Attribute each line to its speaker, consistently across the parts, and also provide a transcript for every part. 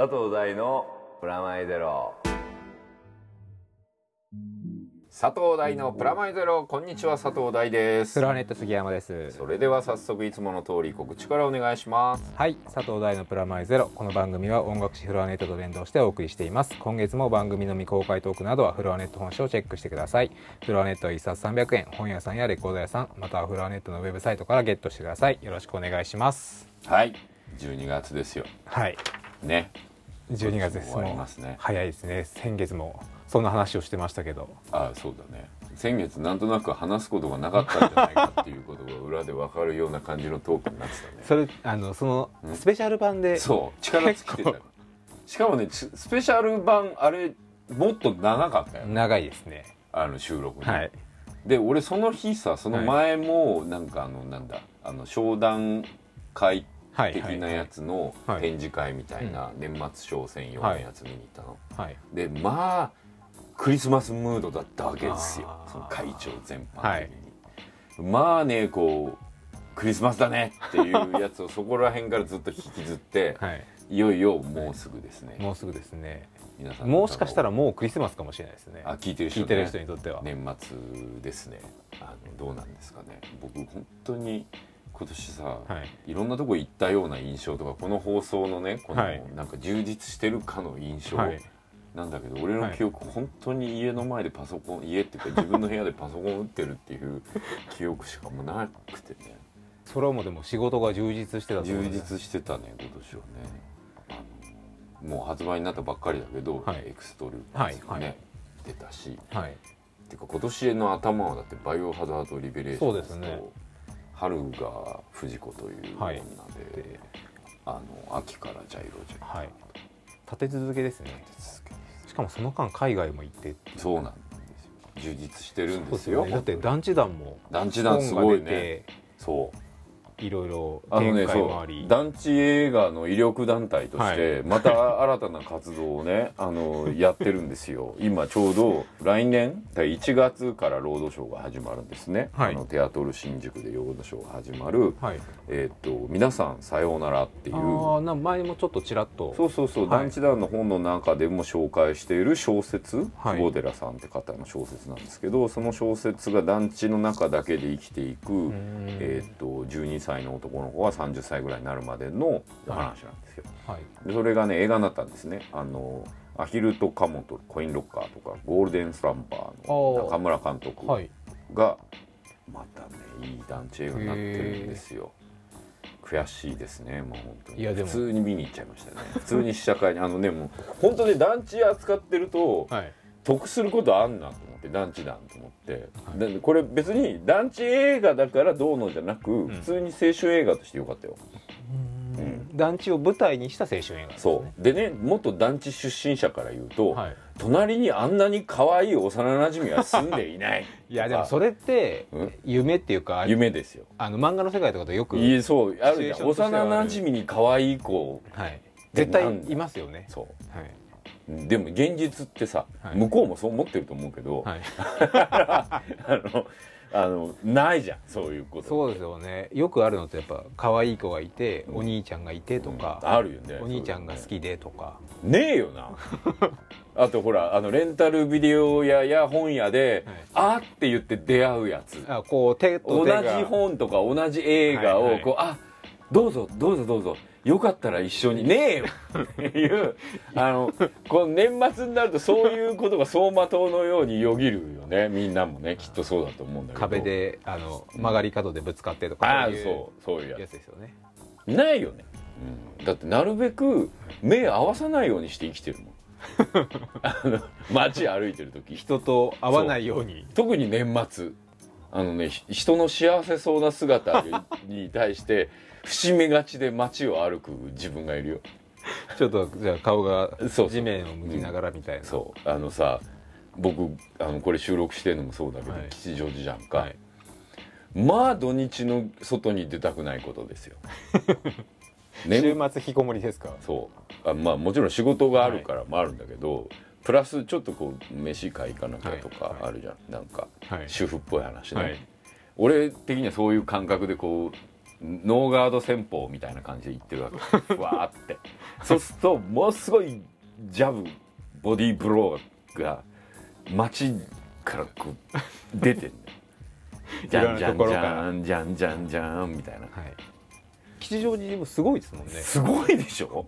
Speaker 1: 佐藤大のプラマイゼロ。佐藤大のプラマイゼロこんにちは佐藤大です。
Speaker 2: フロアネット杉山です。
Speaker 1: それでは早速いつもの通り告知からお願いします。
Speaker 2: はい佐藤大のプラマイゼロ。この番組は音楽誌フロアネットと連動してお送りしています。今月も番組の未公開トークなどはフロアネット本社をチェックしてください。フロアネットは1冊300円本屋さんやレコード屋さんまたはフロアネットのウェブサイトからゲットしてください。よろしくお願いします。
Speaker 1: はい12月ですよ。
Speaker 2: はい。
Speaker 1: ね
Speaker 2: 12月です。
Speaker 1: 終わりますね。
Speaker 2: 早いですね。先月もそんな話をしてましたけど。
Speaker 1: あそうだね。先月なんとなく話すことがなかったんじゃないかっていうことが裏で分かるような感じのトークになってたね。
Speaker 2: それあのその
Speaker 1: うん。
Speaker 2: スペシャル版で。
Speaker 1: そう力尽きてた。
Speaker 2: 結
Speaker 1: しかもねススペシャル版あれもっと長かったよ
Speaker 2: 長いですね。
Speaker 1: あの収録に、
Speaker 2: はい。
Speaker 1: で俺その日さその前もなんかあのなんだあの商談会
Speaker 2: はい
Speaker 1: 的なやつの
Speaker 2: はい。
Speaker 1: 展示会みたいな年末商戦用のやつ見に行ったの、
Speaker 2: はい。
Speaker 1: でまあクリスマスムードだったわけですよ。その会長全般的に、まあねこうクリスマスだねっていうやつを そこら辺からずっと引きずって、
Speaker 2: はい。
Speaker 1: い、よいよもうすぐですね、
Speaker 2: もうすぐですね。
Speaker 1: 皆さん
Speaker 2: もしかした
Speaker 1: ら
Speaker 2: らもうクリスマスかもしれないですね。
Speaker 1: あ聞いてる人、ね、
Speaker 2: 聞いてる人にとっては、
Speaker 1: 年末ですね。あのどうなんですかね。僕本当に今年さ、
Speaker 2: はい。
Speaker 1: い、ろんなとこ行ったような印象とかこの放送のねこの、
Speaker 2: はい。
Speaker 1: なんか充実してるかの印象、
Speaker 2: はい。
Speaker 1: なんだけど俺の記憶、本当に家の前でパソコン家っていうか自分の部屋でパソコン打ってるっていう 記憶しかもうなくてね。
Speaker 2: それはもうでも仕事が充実してたと思う
Speaker 1: 充実してたね今年はね。もう発売になったばっかりだけど、
Speaker 2: はい。
Speaker 1: エクストルーパーズがね、
Speaker 2: はいはい。
Speaker 1: 出たし。
Speaker 2: はい。
Speaker 1: てか今年の頭はだってバイオハザードリベレーションズと
Speaker 2: そうですね
Speaker 1: 春が藤子という女
Speaker 2: はい。
Speaker 1: で、
Speaker 2: で
Speaker 1: あの秋からジャイロジャイロ
Speaker 2: はい立て続けです。ねしかもその間海外も行って
Speaker 1: そうなんですよ。充実してるんですよ。
Speaker 2: ね。だって団地団も
Speaker 1: 団地団すごいね。そう
Speaker 2: いろいろ
Speaker 1: あのね
Speaker 2: 展開もあり。
Speaker 1: そう団地映画の威力団体としてまた新たな活動をね あのやってるんですよ。今ちょうど来年1月からロードショーが始まるんですね、
Speaker 2: はい。
Speaker 1: あのテアトル新宿でロードショーが始まる。
Speaker 2: はい「
Speaker 1: えー、と皆さんさようなら」っていう。
Speaker 2: ああな前もちょっとちらっと。
Speaker 1: そうそうそう、
Speaker 2: はい。
Speaker 1: 団地団の本の中でも紹介している小説
Speaker 2: はい。
Speaker 1: 久保寺さんって方の小説なんですけどその小説が団地の中だけで生きていく、
Speaker 2: うん。
Speaker 1: えー、と12歳の男の子が30歳ぐらいになるまでのお話なんですよ。
Speaker 2: はい。
Speaker 1: でそれがね映画になったんですね。あのアヒルとカモとコインロッカーとかゴールデンスランバーの中村監督
Speaker 2: はい。
Speaker 1: がまたねいい団地映画になってるんですよ。悔しいですねもう本当に。
Speaker 2: いやでも。
Speaker 1: 普通に見に行っちゃいましたね。普通に試写会に。あのねもう本当に団地扱ってると
Speaker 2: はい。
Speaker 1: 得することあんなと思って団地団と思って、
Speaker 2: はい。
Speaker 1: でこれ別に団地映画だからどうのじゃなく、
Speaker 2: ん。
Speaker 1: 普通に青春映画としてよかったよ。
Speaker 2: うん団地を舞台にした青春映画ですね。
Speaker 1: そう。でね元団地出身者から言うと、
Speaker 2: はい。
Speaker 1: 隣にあんなに可愛い幼なじみは住んでいない
Speaker 2: いやでもそれって
Speaker 1: うん？
Speaker 2: 夢っていうか
Speaker 1: 夢ですよ。
Speaker 2: あの漫画の世界とかとよく
Speaker 1: いいそう。あるじゃん。幼なじみに可愛い子
Speaker 2: はい
Speaker 1: で
Speaker 2: 絶対いますよね。
Speaker 1: そ
Speaker 2: はい、
Speaker 1: うでも現実ってさ、
Speaker 2: はい。
Speaker 1: 向こうもそう思ってると思うけど、
Speaker 2: はい、
Speaker 1: あのあのないじゃんそういうこと
Speaker 2: そうですよね。よくあるのってやっぱ可愛い子がいてお兄ちゃんがいてとか、
Speaker 1: あるよね
Speaker 2: お兄ちゃんが好きでとか。
Speaker 1: ねえよな。あとほらあのレンタルビデオ屋や本屋で「あ」って言って出会うやつ。
Speaker 2: あこう手と
Speaker 1: 同じ本とか同じ映画
Speaker 2: はいはい。
Speaker 1: をこう、あどうぞどうぞどうぞ。よかったら一緒に。ねえよ。っ ていうあのこの年末になるとそういうことが走馬灯のようによぎるよね。みんなもねきっとそうだと思うんだけど。
Speaker 2: 壁であの曲がり角でぶつかってとか
Speaker 1: ああ
Speaker 2: い
Speaker 1: そうそういうや
Speaker 2: やつですよね。
Speaker 1: つないよね、うん、だってなるべく目合わさないようにして生きてるもん。あの街歩いてる時。
Speaker 2: 人と会わないように。
Speaker 1: 特に年末。あのねひ人の幸せそうな姿にに対して節目がちで街を歩く自分がいるよ。
Speaker 2: ちょっとじゃあ顔が地面を向きながらみたいな、
Speaker 1: そう。あのさ僕あのこれ収録してるのもそうだけど、
Speaker 2: はい。
Speaker 1: 吉祥寺じゃんか、
Speaker 2: はい。
Speaker 1: まあ土日の外に出たくないことですよ。ね。
Speaker 2: 週末引きこもりですか？
Speaker 1: そう。あまあもちろん仕事があるからもあるんだけど、プラスちょっとこう飯会行かなきゃとか
Speaker 2: はい。
Speaker 1: あるじゃん、なんか
Speaker 2: はい。
Speaker 1: 主婦っぽい話ね、
Speaker 2: はい。
Speaker 1: 俺的にはそういう感覚でこうノーガード戦法みたいな感じで行ってるわけ。ふわーって。そうするとものすごいジャブボディーブローが街からこう出てんじゃ んじゃんじゃんじゃんじゃんじゃんみたいな。
Speaker 2: はい。吉祥寺もすごいですもんね。
Speaker 1: すごいでしょ、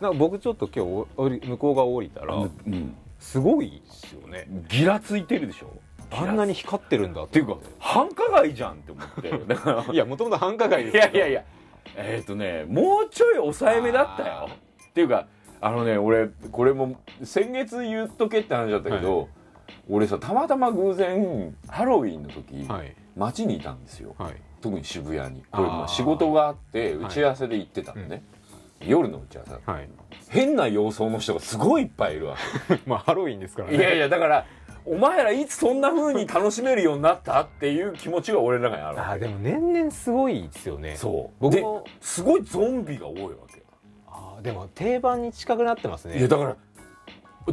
Speaker 2: なんか僕ちょっと今日お降り向こう側降りたら
Speaker 1: うん、
Speaker 2: すごいですよね。
Speaker 1: ギラついてるでしょ？
Speaker 2: あんなに光ってるんだ
Speaker 1: っていうか繁華街じゃんって思って。だから
Speaker 2: いやもともと繁華街です
Speaker 1: いやいやいや。えっ、とねもうちょい抑えめだったよ。っていうかあのね俺これも先月言っとけって話だったけど、
Speaker 2: はい。
Speaker 1: 俺さたまたま偶然ハロウィンの時、
Speaker 2: はい。
Speaker 1: 街にいたんですよ。
Speaker 2: はい。
Speaker 1: 特に渋谷に。これ
Speaker 2: あー
Speaker 1: まあ仕事があって
Speaker 2: はい。
Speaker 1: 打ち合わせで行ってたのね、夜の打ち合わせ変な様相の人がすごいいっぱいいるわ
Speaker 2: まあハロウィンですから
Speaker 1: けいやいやだからお前らいつそんな風に楽しめるようになったっていう気持ちが俺の中にあるわ
Speaker 2: あーでも年々すごいですよね。
Speaker 1: けそう。で
Speaker 2: 僕も
Speaker 1: すごいゾンビが多いわけ。
Speaker 2: あーでも定番に近くなってますね。
Speaker 1: いやだから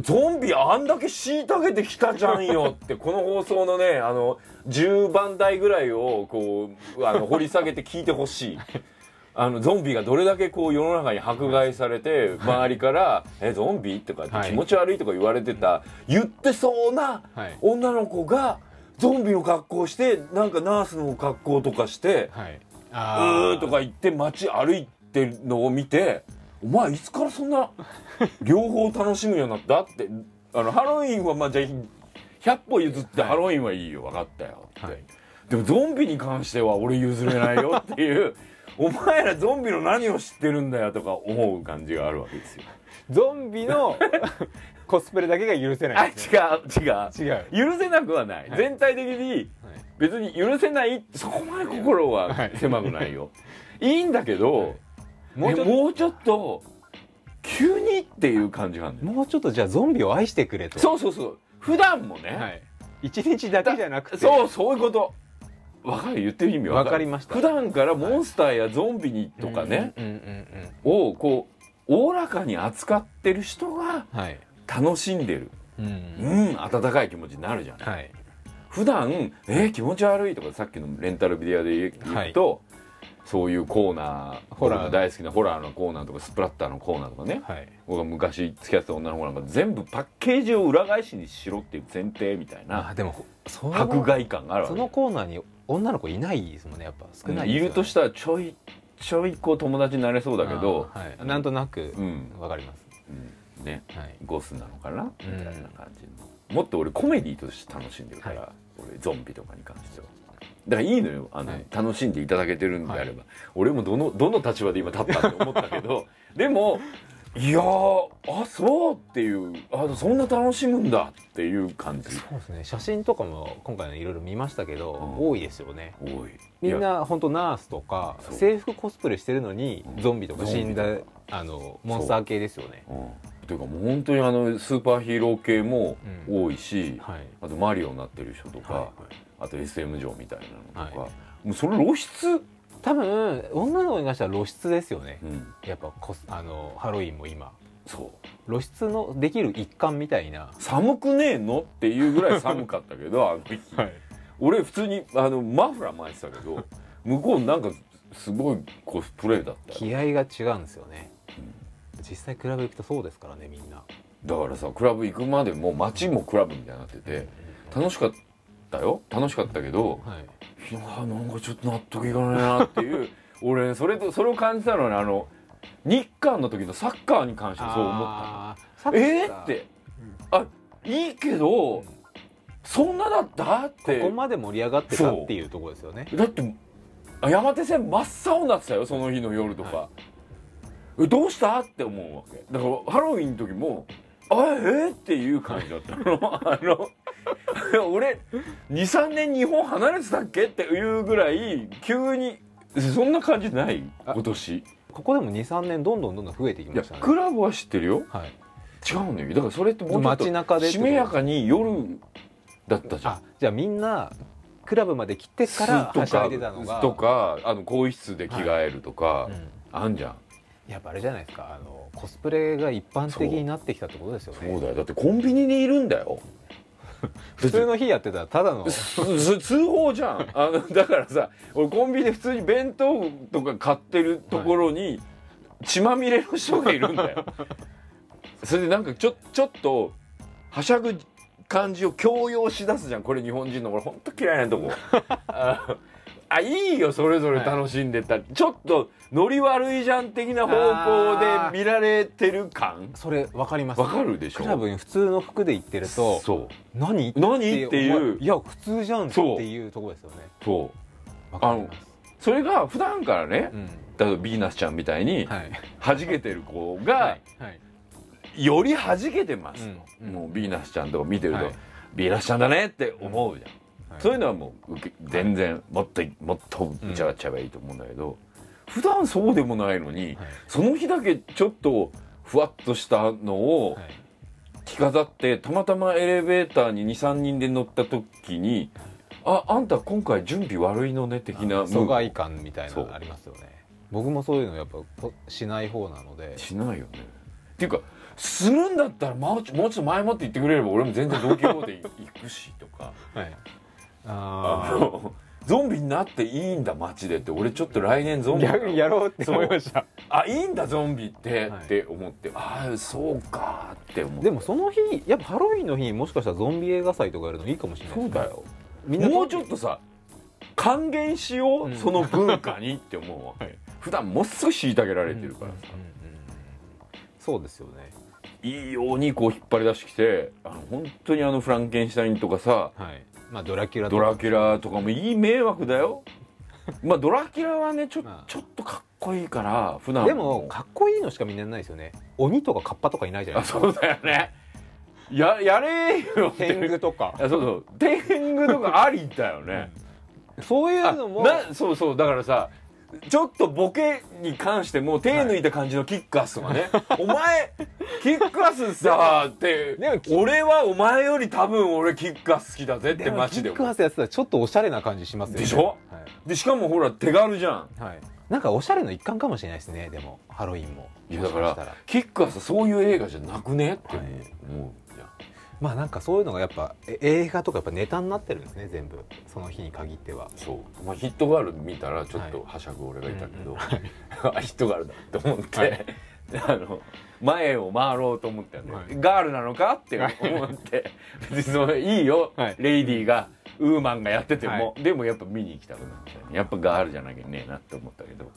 Speaker 1: ゾンビあんだけ虐げてきたじゃんよってこの放送のねあの10番台ぐらいをこうあの掘り下げて聞いてほしい。あのゾンビがどれだけこう世の中に迫害されて周りから「えゾンビ?」とかって
Speaker 2: はい。
Speaker 1: 気持ち悪いとか言われてた言ってそうな
Speaker 2: はい。
Speaker 1: 女の子がゾンビの格好してなんかナースの格好とかして
Speaker 2: はい「
Speaker 1: う
Speaker 2: あ
Speaker 1: ー」とか言って街歩いてるのを見てお前いつからそんな 両方楽しむようになった？ってあのハロウィンはまあじゃあ100歩譲ってハロウィンはいいよ。分かったよ。って、
Speaker 2: はい。
Speaker 1: でもゾンビに関しては俺譲れないよっていうお前らゾンビの何を知ってるんだよとか思う感じがあるわけですよ。
Speaker 2: ゾンビの コスプレだけが許せ
Speaker 1: あ
Speaker 2: ない。ね
Speaker 1: 違う違う。
Speaker 2: 違う。
Speaker 1: 許せなくはない、
Speaker 2: はい。
Speaker 1: 全体的に別に許せないそこまで心は
Speaker 2: はい。
Speaker 1: 狭くないよ、い、いんだけど、
Speaker 2: もうちょっと。
Speaker 1: もうちょっと急にっていう感じがある
Speaker 2: もうちょっとじゃあゾンビを愛してくれと。
Speaker 1: そうそうそう。普段もね、
Speaker 2: はい。一日だけじゃなくて。
Speaker 1: そうそういうことわかる。言ってる意味わかる。
Speaker 2: わかりました。
Speaker 1: 普段からモンスターやゾンビにとかね、をこうおおらかに扱ってる人が楽しんでる。
Speaker 2: うん
Speaker 1: うん。温かい気持ちになるじゃない。
Speaker 2: はい。
Speaker 1: 普段えー、気持ち悪いとかさっきのレンタルビデオで言うと、そういうコーナー
Speaker 2: ホラー
Speaker 1: 大好きなホラーのコーナーとかスプラッターのコーナーとかね。
Speaker 2: はい。
Speaker 1: 僕が昔付き合ってた女の子なんか全部パッケージを裏返しにしろっていう前提みたいな
Speaker 2: あでも
Speaker 1: 迫害感があるわ
Speaker 2: そ
Speaker 1: け
Speaker 2: のコーナーに女の子いないですもんねやっぱ少ないね。
Speaker 1: いるとしたらちょいちょいこう友達になれそうだけど
Speaker 2: はい、なんとなく
Speaker 1: うん、
Speaker 2: わかります、
Speaker 1: うん。ね。
Speaker 2: はい、
Speaker 1: ゴスなのかな？み
Speaker 2: うん。
Speaker 1: たいな感じの。もっと俺コメディとして楽しんでるから、
Speaker 2: は
Speaker 1: 俺ゾンビとかに関しては。だからいいのよ。あの、
Speaker 2: はい。
Speaker 1: 楽しんでいただけてるんであれば、俺もどのどの立場で今立ったって思ったけど でもいやーあそうっていうあそんな楽しむんだっていう感じ。
Speaker 2: そうですね。写真とかも今回のいろいろ見ましたけど、
Speaker 1: うん。
Speaker 2: 多いですよね。
Speaker 1: 多い。
Speaker 2: みんな本当ナースとか制服コスプレしてるのに
Speaker 1: うん。
Speaker 2: ゾンビとか死んだあのモンスター系ですよね。
Speaker 1: うん、というかもう本当にあのスーパーヒーロー系も多いし、
Speaker 2: はい。
Speaker 1: あとマリオになってる人とか、
Speaker 2: はい。
Speaker 1: あと SM 城みたいなのとか、
Speaker 2: は
Speaker 1: もうそれ露出、
Speaker 2: 多分女の子に関しては露出ですよね。
Speaker 1: うん、
Speaker 2: やっぱコスあのハロウィンも今。
Speaker 1: そう。
Speaker 2: 露出のできる一環みたいな。
Speaker 1: 寒くねえのっていうぐらい寒かったけどあの日、俺普通にあのマフラー巻いてたけど向こうなんかすごいコスプレだったよ。
Speaker 2: 気合が違うんですよね。実際クラブ行くとそうですからねみんな。
Speaker 1: だからさクラブ行くまでも街もクラブみたいになってて楽しかったよ。楽しかったけど
Speaker 2: はい。
Speaker 1: いやーなんかちょっと納得いかないなっていう。俺ねそれとそれを感じたのはねあの日韓の時のサッカーに関してそう思ったえー、って。あいいけどそんなだった？って。
Speaker 2: ここまで盛り上がってたっていうところですよね。
Speaker 1: だってあ山手線真っ青になってたよその日の夜とか、
Speaker 2: は
Speaker 1: えどうした？って思うわけ。だからハロウィンの時もあえ？ー、っていう感じだったの。あの俺23年日本離れてたっけ？っていうぐらい急にそんな感じない？
Speaker 2: あ
Speaker 1: 今年。い
Speaker 2: ここでも23年どんどんどんどん増えていき
Speaker 1: や
Speaker 2: ましたね。
Speaker 1: クラブは知ってるよ。
Speaker 2: はい。
Speaker 1: 違うのよ。だからそれってもうちょっとしめやかに夜だったじゃん。
Speaker 2: あじゃあみんなクラブまで来てからはしゃいでたのが。
Speaker 1: とかあの更衣室で着替えるとか、
Speaker 2: うん。
Speaker 1: あんじゃん
Speaker 2: やっぱあれじゃないですかあのコスプレが一般的になってきたってことですよね。
Speaker 1: そうだよ。だってコンビニにいるんだよ。
Speaker 2: 普通の日やってたらただの。
Speaker 1: す通報じゃん。あのだからさ俺コンビニで普通に弁当とか買ってるところに血まみれの人がいるんだよ。それでなんかちょちょっとはしゃぐ感じを強要しだすじゃん。これ日本人の。俺ほんと嫌いなとこ ああいいよそれぞれ楽しんでた。ら、ちょっとノリ悪いじゃん的な方向で見られてる感？
Speaker 2: それ分かります。
Speaker 1: わかるでしょ？
Speaker 2: クラブに普通の服で行ってると
Speaker 1: そう。
Speaker 2: 何？
Speaker 1: 何っていう？
Speaker 2: 思いや普通じゃんっていうとこですよね。
Speaker 1: そう。
Speaker 2: わかります。
Speaker 1: それが普段からね
Speaker 2: うん。
Speaker 1: 例えばビーナスちゃんみたいに
Speaker 2: はい。
Speaker 1: 弾けてる子が
Speaker 2: はい。はい。
Speaker 1: より弾けてますと、
Speaker 2: うん。うん。
Speaker 1: もうビーナスちゃんとか見てると、
Speaker 2: はい。
Speaker 1: ビーナスちゃんだねって思うじゃん、
Speaker 2: はい
Speaker 1: そういうのはもう全然もっともっと打ち上がっちゃえばいいと思うんだけど、普段そうでもないのに、
Speaker 2: はい。
Speaker 1: その日だけちょっとふわっとしたのを
Speaker 2: はい。
Speaker 1: 着飾ってたまたまエレベーターに23人で乗った時に「ああんた今回準備悪いのね」的な
Speaker 2: 疎
Speaker 1: ブ
Speaker 2: 外感みたいなのありますよね。僕もそういうのやっぱこしない方なので。
Speaker 1: しないよね。っていうかするんだったらもうちょっと前もって言ってくれれば俺も全然同期法で行くしとか。
Speaker 2: はい
Speaker 1: あ
Speaker 2: あ
Speaker 1: のゾンビになっていいんだ街でって。俺ちょっと来年ゾンビ
Speaker 2: 逆にやろうって思いました。
Speaker 1: あいいんだゾンビって、
Speaker 2: はい。
Speaker 1: って思って。ああそうかって思って。
Speaker 2: でもその日やっぱハロウィンの日にもしかしたらゾンビ映画祭とかやるのいいかもしれない
Speaker 1: そうだよ。
Speaker 2: みんな
Speaker 1: もうちょっとさ還元しよう、
Speaker 2: うん。
Speaker 1: その文化にって思うわ、
Speaker 2: はい。
Speaker 1: 普段もっすぐ虐げられてるからさ、
Speaker 2: うんうんうんうん。そうですよね。
Speaker 1: いいようにこう引っ張り出してきてあの本当にあのフランケンシュタインとかさ
Speaker 2: はいまあドラキュラとか。
Speaker 1: ドラキュラとかもいい迷惑だよ。まあドラキュラはねちょ,、
Speaker 2: まあ。
Speaker 1: ちょっとかっこいいから普段
Speaker 2: でもかっこいいのしかみんなないですよね。鬼とかカッパとかいないじゃない
Speaker 1: あ
Speaker 2: ですか。
Speaker 1: そうだよね。ややれよって。
Speaker 2: 天狗とか。
Speaker 1: あそうそう。天狗とかありだよね、
Speaker 2: そういう
Speaker 1: あ
Speaker 2: のも
Speaker 1: なそうそう。だからさちょっとボケに関しても手抜いた感じのキックアスとかね、お前キックアスさって俺はお前より多分俺キックアス好きだぜってマジで
Speaker 2: キックアスやってたらちょっとおしゃれな感じしますよね。
Speaker 1: でしょ？でしかもほら手軽じゃん。
Speaker 2: はい、はい、なんかおしゃれの一環かもしれないですね。でもハロウィンも。
Speaker 1: いやだからキックアスそういう映画じゃなくね？って
Speaker 2: はい
Speaker 1: 思う。じゃん
Speaker 2: まあなんかそういうのがやっぱえ映画とかやっぱネタになってるんですね全部。その日に限っては。
Speaker 1: そう、まあ、ヒットガール見たらちょっとはしゃぐ俺がいたけど、あヒットガールだって思って、
Speaker 2: はい。
Speaker 1: あの前を回ろうと思ったよね、
Speaker 2: はい。
Speaker 1: ガールなのかって思って。別にそのいいよ、
Speaker 2: はい。
Speaker 1: レイディーがウーマンがやってても、
Speaker 2: は
Speaker 1: でもやっぱ見に行きたくなったよね。やっぱガールじゃなきゃねえなって思ったけど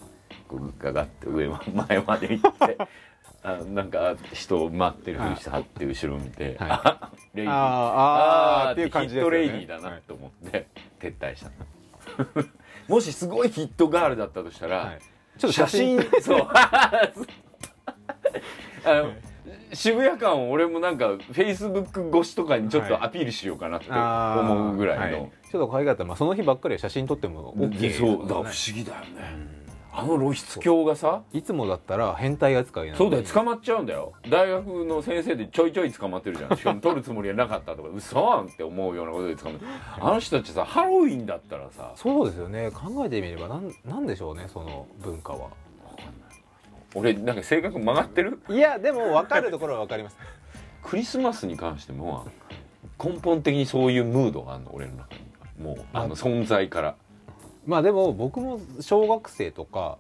Speaker 1: こうガガって上ま前まで行ってあなんか人を待ってるふりしてはって後ろ見て、
Speaker 2: はい。
Speaker 1: あレイディー。
Speaker 2: あーあーっていう感じ
Speaker 1: ヒッ
Speaker 2: ですよね。
Speaker 1: トレイディーだなと思って撤退した もしすごいヒットガールだったとしたら、
Speaker 2: はい。ちょっと写真。
Speaker 1: そう。あの渋谷間を俺もなんかフェイスブック越しとかにちょっとアピールしようかなって思うぐらいの、
Speaker 2: はい。ちょっと可愛かった。ら、まあ、その日ばっかりは写真撮っても OK
Speaker 1: でそうだ不思議だよね、あの露出狂がさ
Speaker 2: いつもだったら変態扱いなのに
Speaker 1: そうだよ捕まっちゃうんだよ。大学の先生でちょいちょい捕まってるじゃん。しかも取るつもりはなかったとか。嘘んって思うようなことで捕まってあの人たちさハロウィンだったらさ。
Speaker 2: そうですよね。考えてみればなんなんでしょうねその文化は。
Speaker 1: 俺なんか性格曲がってる？
Speaker 2: いやでも分かるところは分かります。
Speaker 1: クリスマスに関しても根本的にそういうムードがあるの俺の中にもうあの存在から
Speaker 2: まあでも僕も小学生とか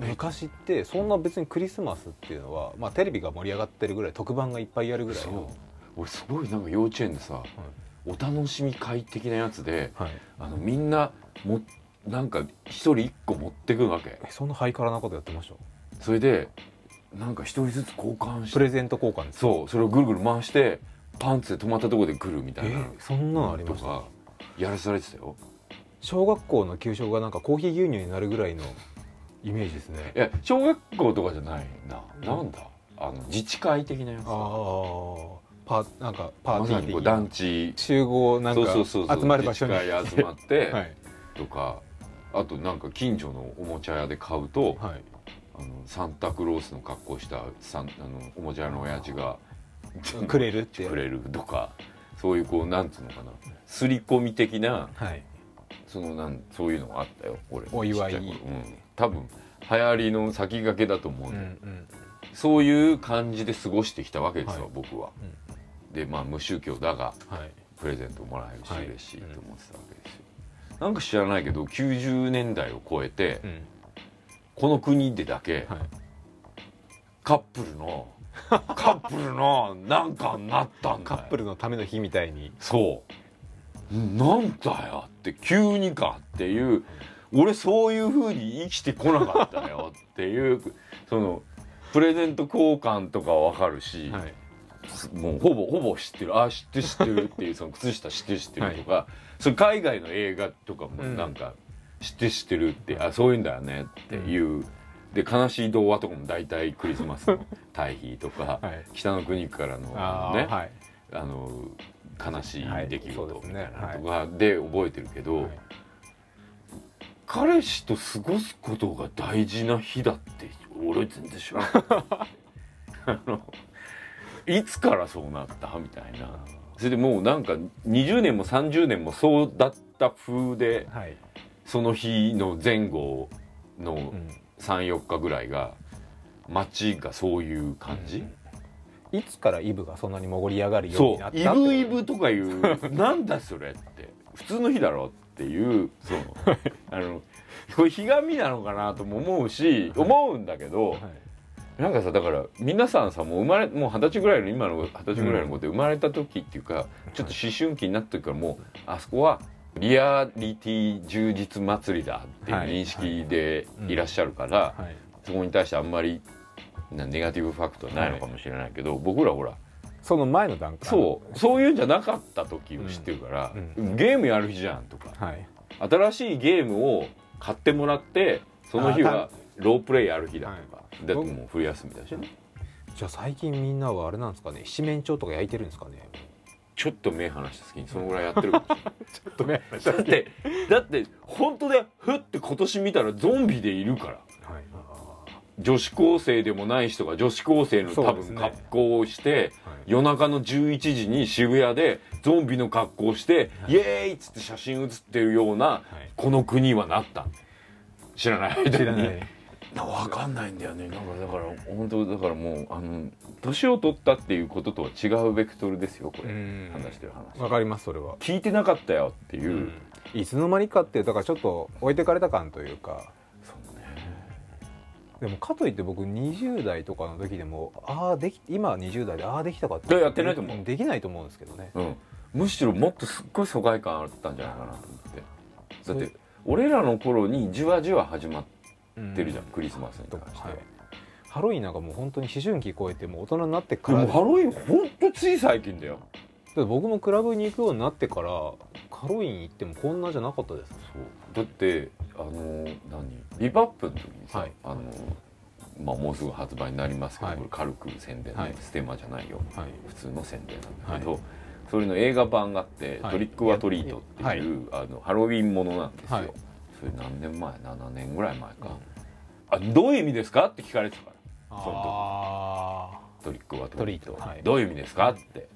Speaker 2: 昔ってそんな別にクリスマスっていうのは、まあ、テレビが盛り上がってるぐらい特番がいっぱいやるぐらい
Speaker 1: そう。
Speaker 2: の、
Speaker 1: 俺すごいなんか幼稚園でさ、お楽しみ会的なやつで
Speaker 2: はい、
Speaker 1: あのみんなもなんか一人一個持ってくわけ。
Speaker 2: えそんなハイカラなことやってました？
Speaker 1: それでなんか一人ずつ交換して
Speaker 2: プレゼント交換です
Speaker 1: そうそれをぐるぐる回してパンツで止まったところで来るみたいな。
Speaker 2: えそんなのありました？
Speaker 1: とかやらされてたよ
Speaker 2: 小学校の給食がなんかコーヒー牛乳になるぐらいのイメージですね。
Speaker 1: いや小学校とかじゃないな。なんだ？あの自治会的なやつ
Speaker 2: パなんかパー
Speaker 1: ま
Speaker 2: ティー的
Speaker 1: 団地。
Speaker 2: 集合なんか集まる場所に。
Speaker 1: 自治会集まって、
Speaker 2: はい。
Speaker 1: とかあとなんか近所のおもちゃ屋で買うと、
Speaker 2: はい。
Speaker 1: あのサンタクロースの格好したサンあのおもちゃ屋の親父が
Speaker 2: くれるって。
Speaker 1: くれるとかそういうこうなんつうのかな。刷り込み的な
Speaker 2: はい
Speaker 1: そのなんそういうのがあったよ俺
Speaker 2: お祝い
Speaker 1: うん、多分流行りの先駆けだと思うん
Speaker 2: うん
Speaker 1: だよ、
Speaker 2: うん。
Speaker 1: そういう感じで過ごしてきたわけですよ、
Speaker 2: はい。
Speaker 1: 僕は。でまあ無宗教だが
Speaker 2: はい。
Speaker 1: プレゼントもらえるし
Speaker 2: はい
Speaker 1: 嬉しいと思ってたわけですよ、なんか知らないけど90年代を超えて
Speaker 2: うん。
Speaker 1: この国でだけ
Speaker 2: はい。
Speaker 1: カップルの カップルのなんかになったんだよ。
Speaker 2: カップルのための日みたいに。
Speaker 1: そうなんだよって急にかっていう俺そういう風に生きてこなかったよっていう そのプレゼント交換とかわかるし、
Speaker 2: はい。
Speaker 1: もうほぼほぼ知ってる。あ知ってる知ってるっていうその靴下知ってる知ってるとか、それ海外の映画とかも
Speaker 2: うん。
Speaker 1: なんか知ってる知ってるって、あそういうんだよねっていう、で悲しい童話とかも大体クリスマスの対比とか、
Speaker 2: はい。
Speaker 1: 北の国からの
Speaker 2: あ
Speaker 1: ね
Speaker 2: あはい。
Speaker 1: あの悲しい
Speaker 2: はい
Speaker 1: 出来事みたいなのとかで覚えてるけど、
Speaker 2: はい。
Speaker 1: 彼氏と過ごすことが大事な日だって俺全然知らなかった。あのいつからそうなったみたいな。それでもうなんか20年も30年もそうだった風で
Speaker 2: はい。
Speaker 1: その日の前後の
Speaker 2: うん。
Speaker 1: 34日ぐらいが街がそういう感じ、
Speaker 2: いつからイブがそんなに盛り上がるよう
Speaker 1: そ
Speaker 2: になった
Speaker 1: う。イブイブとかいう なんだそれって。普通の日だろっていうその あのこれひがみなのかなとも思うし思うんだけど
Speaker 2: はい。
Speaker 1: なんかさだから皆さんさもう生まれもう二十歳ぐらいの今の二十歳ぐらいの子で生まれた時っていうか、ちょっと思春期になった時からもうあそこはリアリティ充実祭りだっていう
Speaker 2: はい。
Speaker 1: 認識でいらっしゃるから、
Speaker 2: はい。
Speaker 1: そこに対してあんまりなネガティブファクトはないのかもしれないけど、僕らほら
Speaker 2: その前の段階。
Speaker 1: そうそういうんじゃなかった時を知ってるから、
Speaker 2: うん。
Speaker 1: ゲームやる日じゃんとか
Speaker 2: はい。
Speaker 1: 新しいゲームを買ってもらってその日はロープレイやる日だとか、だってもう冬休みだしね。
Speaker 2: じゃあ最近みんなはあれなんですかね？七面鳥とか焼いてるんですかね？
Speaker 1: ちょっと目離した隙にそのぐらいやってるかもしれない。
Speaker 2: ちょっとね
Speaker 1: だってだって本当でふって今年見たらゾンビでいるから。
Speaker 2: はい
Speaker 1: 女子高生でもない人が女子高生の多分格好をして、
Speaker 2: はい。
Speaker 1: 夜中の11時に渋谷でゾンビの格好をして、イエーイっつって写真写ってるような、この国はなった。知らない間に。
Speaker 2: 知らない。
Speaker 1: 分かんないんだよね。なんかだから本当だからもうあの年を取ったっていうこととは違うベクトルですよこれ。
Speaker 2: うん。
Speaker 1: 話してる話。
Speaker 2: わかりますそれは。
Speaker 1: 聞いてなかったよっていう、
Speaker 2: いつの間にかっていうだからちょっと置いてかれた感というかでもかといって僕20代とかの時でもああでき今20代でああできたかっ
Speaker 1: いややってないと思う。
Speaker 2: できないと思うんですけどね。
Speaker 1: うん、むしろもっとすっごい疎外感あったんじゃないかなと思って。だって俺らの頃にじわじわ始まってるじゃん、クリスマスに
Speaker 2: とか、
Speaker 1: 関して。は
Speaker 2: はい、ハロウィンなんかもう本当に思春期超えてもう大人になってか
Speaker 1: で
Speaker 2: ら
Speaker 1: もハロウィンほんとつい最近だよ。
Speaker 2: だ僕もクラブに行くようになってからハロウィン行ってもこんなじゃなかったです
Speaker 1: そう。だってあの何？ビバップの時にさ、
Speaker 2: はい。
Speaker 1: あのまあ、もうすぐ発売になりますけど、
Speaker 2: はい。
Speaker 1: これ軽く宣伝、ね
Speaker 2: はい。
Speaker 1: ステマじゃないよ。
Speaker 2: はい。
Speaker 1: 普通の宣伝なんだけど、
Speaker 2: はい。
Speaker 1: それの映画版があって「
Speaker 2: はい。
Speaker 1: トリック・オア・トリート」っていう、あのハロウィンものなんですよ、
Speaker 2: はい。
Speaker 1: それ何年前？7年ぐらい前か、あどういう意味ですか？って聞かれてたから。その
Speaker 2: あ
Speaker 1: トリック・オア・トリート。どういう意味ですか？って。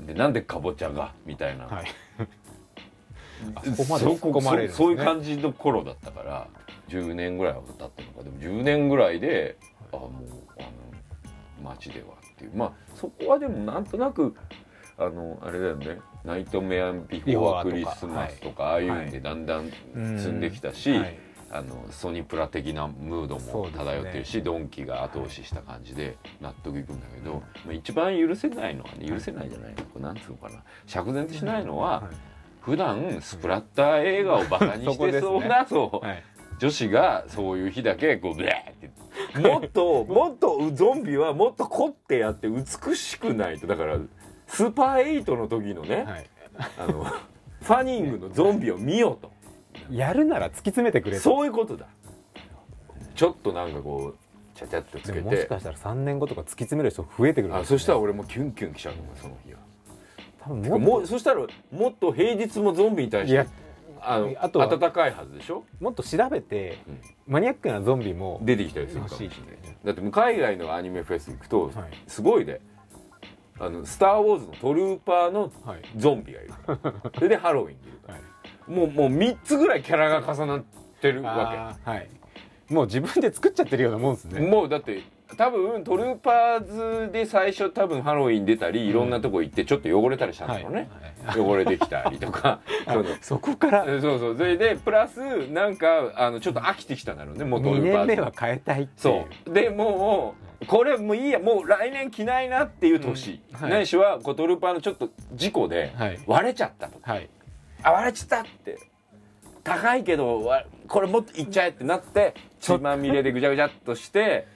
Speaker 1: でなんでかぼちゃが？みたいな、
Speaker 2: そこまで
Speaker 1: そ
Speaker 2: 突っ込まれるんですね。
Speaker 1: そそういう感じの頃だったから10年ぐらいは経ってるのかでも10年ぐらいであもうあの街ではっていう。まあそこはでもなんとなくあのあれだよね「ナイトメアン・ビフォー・クリスマス」とかああいうんでだんだん積んできたし、
Speaker 2: はい。
Speaker 1: あのソニプラ的なムードも漂ってるし、ドンキが後押しした感じで納得いくんだけど、まあ、一番許せないのはね許せないじゃないの。これなんつうのかな。釈然としないのは、
Speaker 2: はい
Speaker 1: 普段スプラッター映画をバカにしてそうなそう
Speaker 2: はい。
Speaker 1: 女子がそういう日だけこうブレーって。もっともっとゾンビはもっと凝ってやって美しくないと。だからスーパーエイトの時のね、
Speaker 2: はい。
Speaker 1: あのファニングのゾンビを見よと。
Speaker 2: やるなら突き詰めてくれと。
Speaker 1: そういうことだ。ちょっとなんかこうちゃちゃっとつ
Speaker 2: で
Speaker 1: けて。
Speaker 2: ももしかしたら3年後とか突き詰める人増えてくるかもしれない。
Speaker 1: あそしたら俺もキュンキュンきちゃうのその日は
Speaker 2: 多分も
Speaker 1: もうそしたらもっと平日もゾンビに対して
Speaker 2: いや
Speaker 1: あの
Speaker 2: あと
Speaker 1: かいはずでしょ？
Speaker 2: もっと調べて、マニアックなゾンビも
Speaker 1: 出てきたりするかもしれないだって海外のアニメフェス行くと
Speaker 2: はい。
Speaker 1: すごいで「あのスター・ウォーズ」のトルーパーの
Speaker 2: はい。
Speaker 1: ゾンビがいる。それでハロウィンにいるから。もうもう3つぐらいキャラが重なってるわ
Speaker 2: あーはい。もう自分で作っちゃってるようなもんです
Speaker 1: け、
Speaker 2: ね。
Speaker 1: もうだって多分トルーパーズで最初多分ハロウィン出たりいろんなとこ行ってちょっと汚れたりしたんだろうね、
Speaker 2: はい。
Speaker 1: 汚れてきたりとか。そ
Speaker 2: こから？
Speaker 1: そうそう。それでプラスなんかあのちょっと飽きてきたんだろうねもうトル
Speaker 2: 2
Speaker 1: ーパーズ。
Speaker 2: 年目は変えたいっていう。
Speaker 1: そう。でもうこれもういいやもう来年着ないなっていう年、
Speaker 2: うん。はい。
Speaker 1: ないしはこうトルーパーのちょっと事故で
Speaker 2: はい。
Speaker 1: 割れちゃったと。
Speaker 2: はい。
Speaker 1: あ割れちゃったって。高いけどわこれもっといっちゃえってなって血まみれでぐちゃぐちゃっとして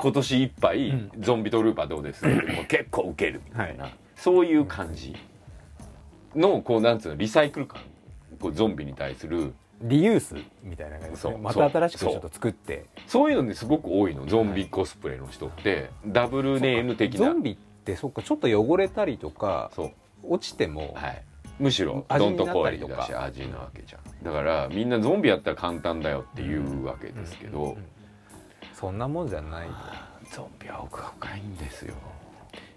Speaker 1: 今年いっぱい、
Speaker 2: うん。
Speaker 1: ゾンビトルーパーどうです？もう結構ウケるみたいな、
Speaker 2: は
Speaker 1: そういう感じのこうなんつうのリサイクル感。こうゾンビに対する。
Speaker 2: リユースみたいな感じです
Speaker 1: そう。
Speaker 2: ねまた新しくち
Speaker 1: そう。
Speaker 2: ょっと作って。
Speaker 1: そういうのねすごく多いのゾンビコスプレの人って、ダブルネーム的な。
Speaker 2: ゾンビってそっかちょっと汚れたりとか
Speaker 1: そう。
Speaker 2: 落ちても
Speaker 1: はい、むしろ
Speaker 2: 味にな
Speaker 1: どんとこ
Speaker 2: ったりとか
Speaker 1: いだし味なわけじゃん。だからみんなゾンビやったら簡単だよっていうわけですけど、
Speaker 2: うんうんそんなもんじゃない
Speaker 1: ゾンビは奥が深いんですよ。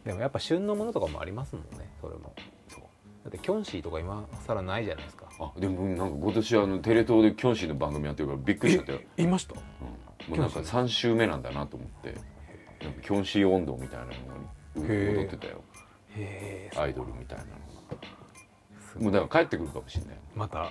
Speaker 2: でもやっぱ旬のものとかもありますもんねそれも。
Speaker 1: そう。
Speaker 2: だってキョンシーとか今更ないじゃないですか。
Speaker 1: あでもなんか今年あのテレ東でキョンシーの番組やってるからびっくりしちゃったよ、
Speaker 2: いました？
Speaker 1: うん、もうなんか3週目なんだなと思って。なんかキョンシー温度みたいなのに踊ってたよ。アイドルみたいなのもうだから帰ってくるかもしれない。
Speaker 2: また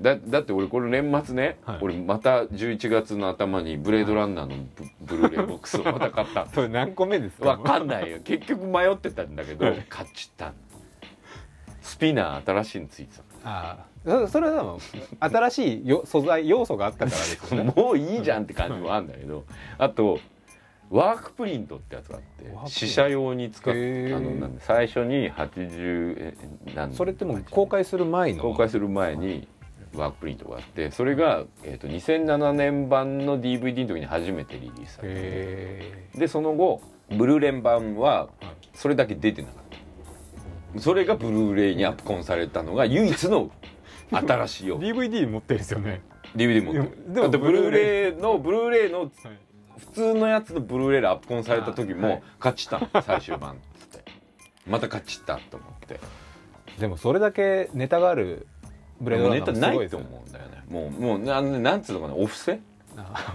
Speaker 1: だだって俺これ年末ね、
Speaker 2: はい。
Speaker 1: 俺また11月の頭にブレードランナーのブ,、ブルーレイボックスをまた買った。の
Speaker 2: それ何個目ですか？
Speaker 1: わかんないよ。結局迷ってたんだけど
Speaker 2: はい。
Speaker 1: 買っちったの。スピナー新しいのついて
Speaker 2: ああ。そそれはでも新しいよ素材要素があったからですね。
Speaker 1: もういいじゃんって感じもあるんだけど。あとワークプリントってやつがあって試写用に使っ
Speaker 2: へー
Speaker 1: あのなんで最初に80えなん
Speaker 2: それってもう公開する前の？
Speaker 1: 公開する前にワークプリントがあってそれが、えー、と2007年版の DVD の時に初めてリリースされて
Speaker 2: へ
Speaker 1: でその後ブルーレイ版はそれだけ出てなかった。それがブルーレイにアップコンされたのが唯一の新しいよ
Speaker 2: DVD 持ってるんですよね。
Speaker 1: DVD 持ってる。
Speaker 2: でも
Speaker 1: だってブルーレイのブルーレイ。の
Speaker 2: はい。
Speaker 1: 普通のやつのブルーレイでアップコンされた時も
Speaker 2: あはい。
Speaker 1: 買っちったの。最終版っつって。また買っちったと思って。
Speaker 2: でもそれだけネタがあるブレードランナーもす
Speaker 1: ないと思うんだよね。もうもうなんなんつうのかなお布施？
Speaker 2: あ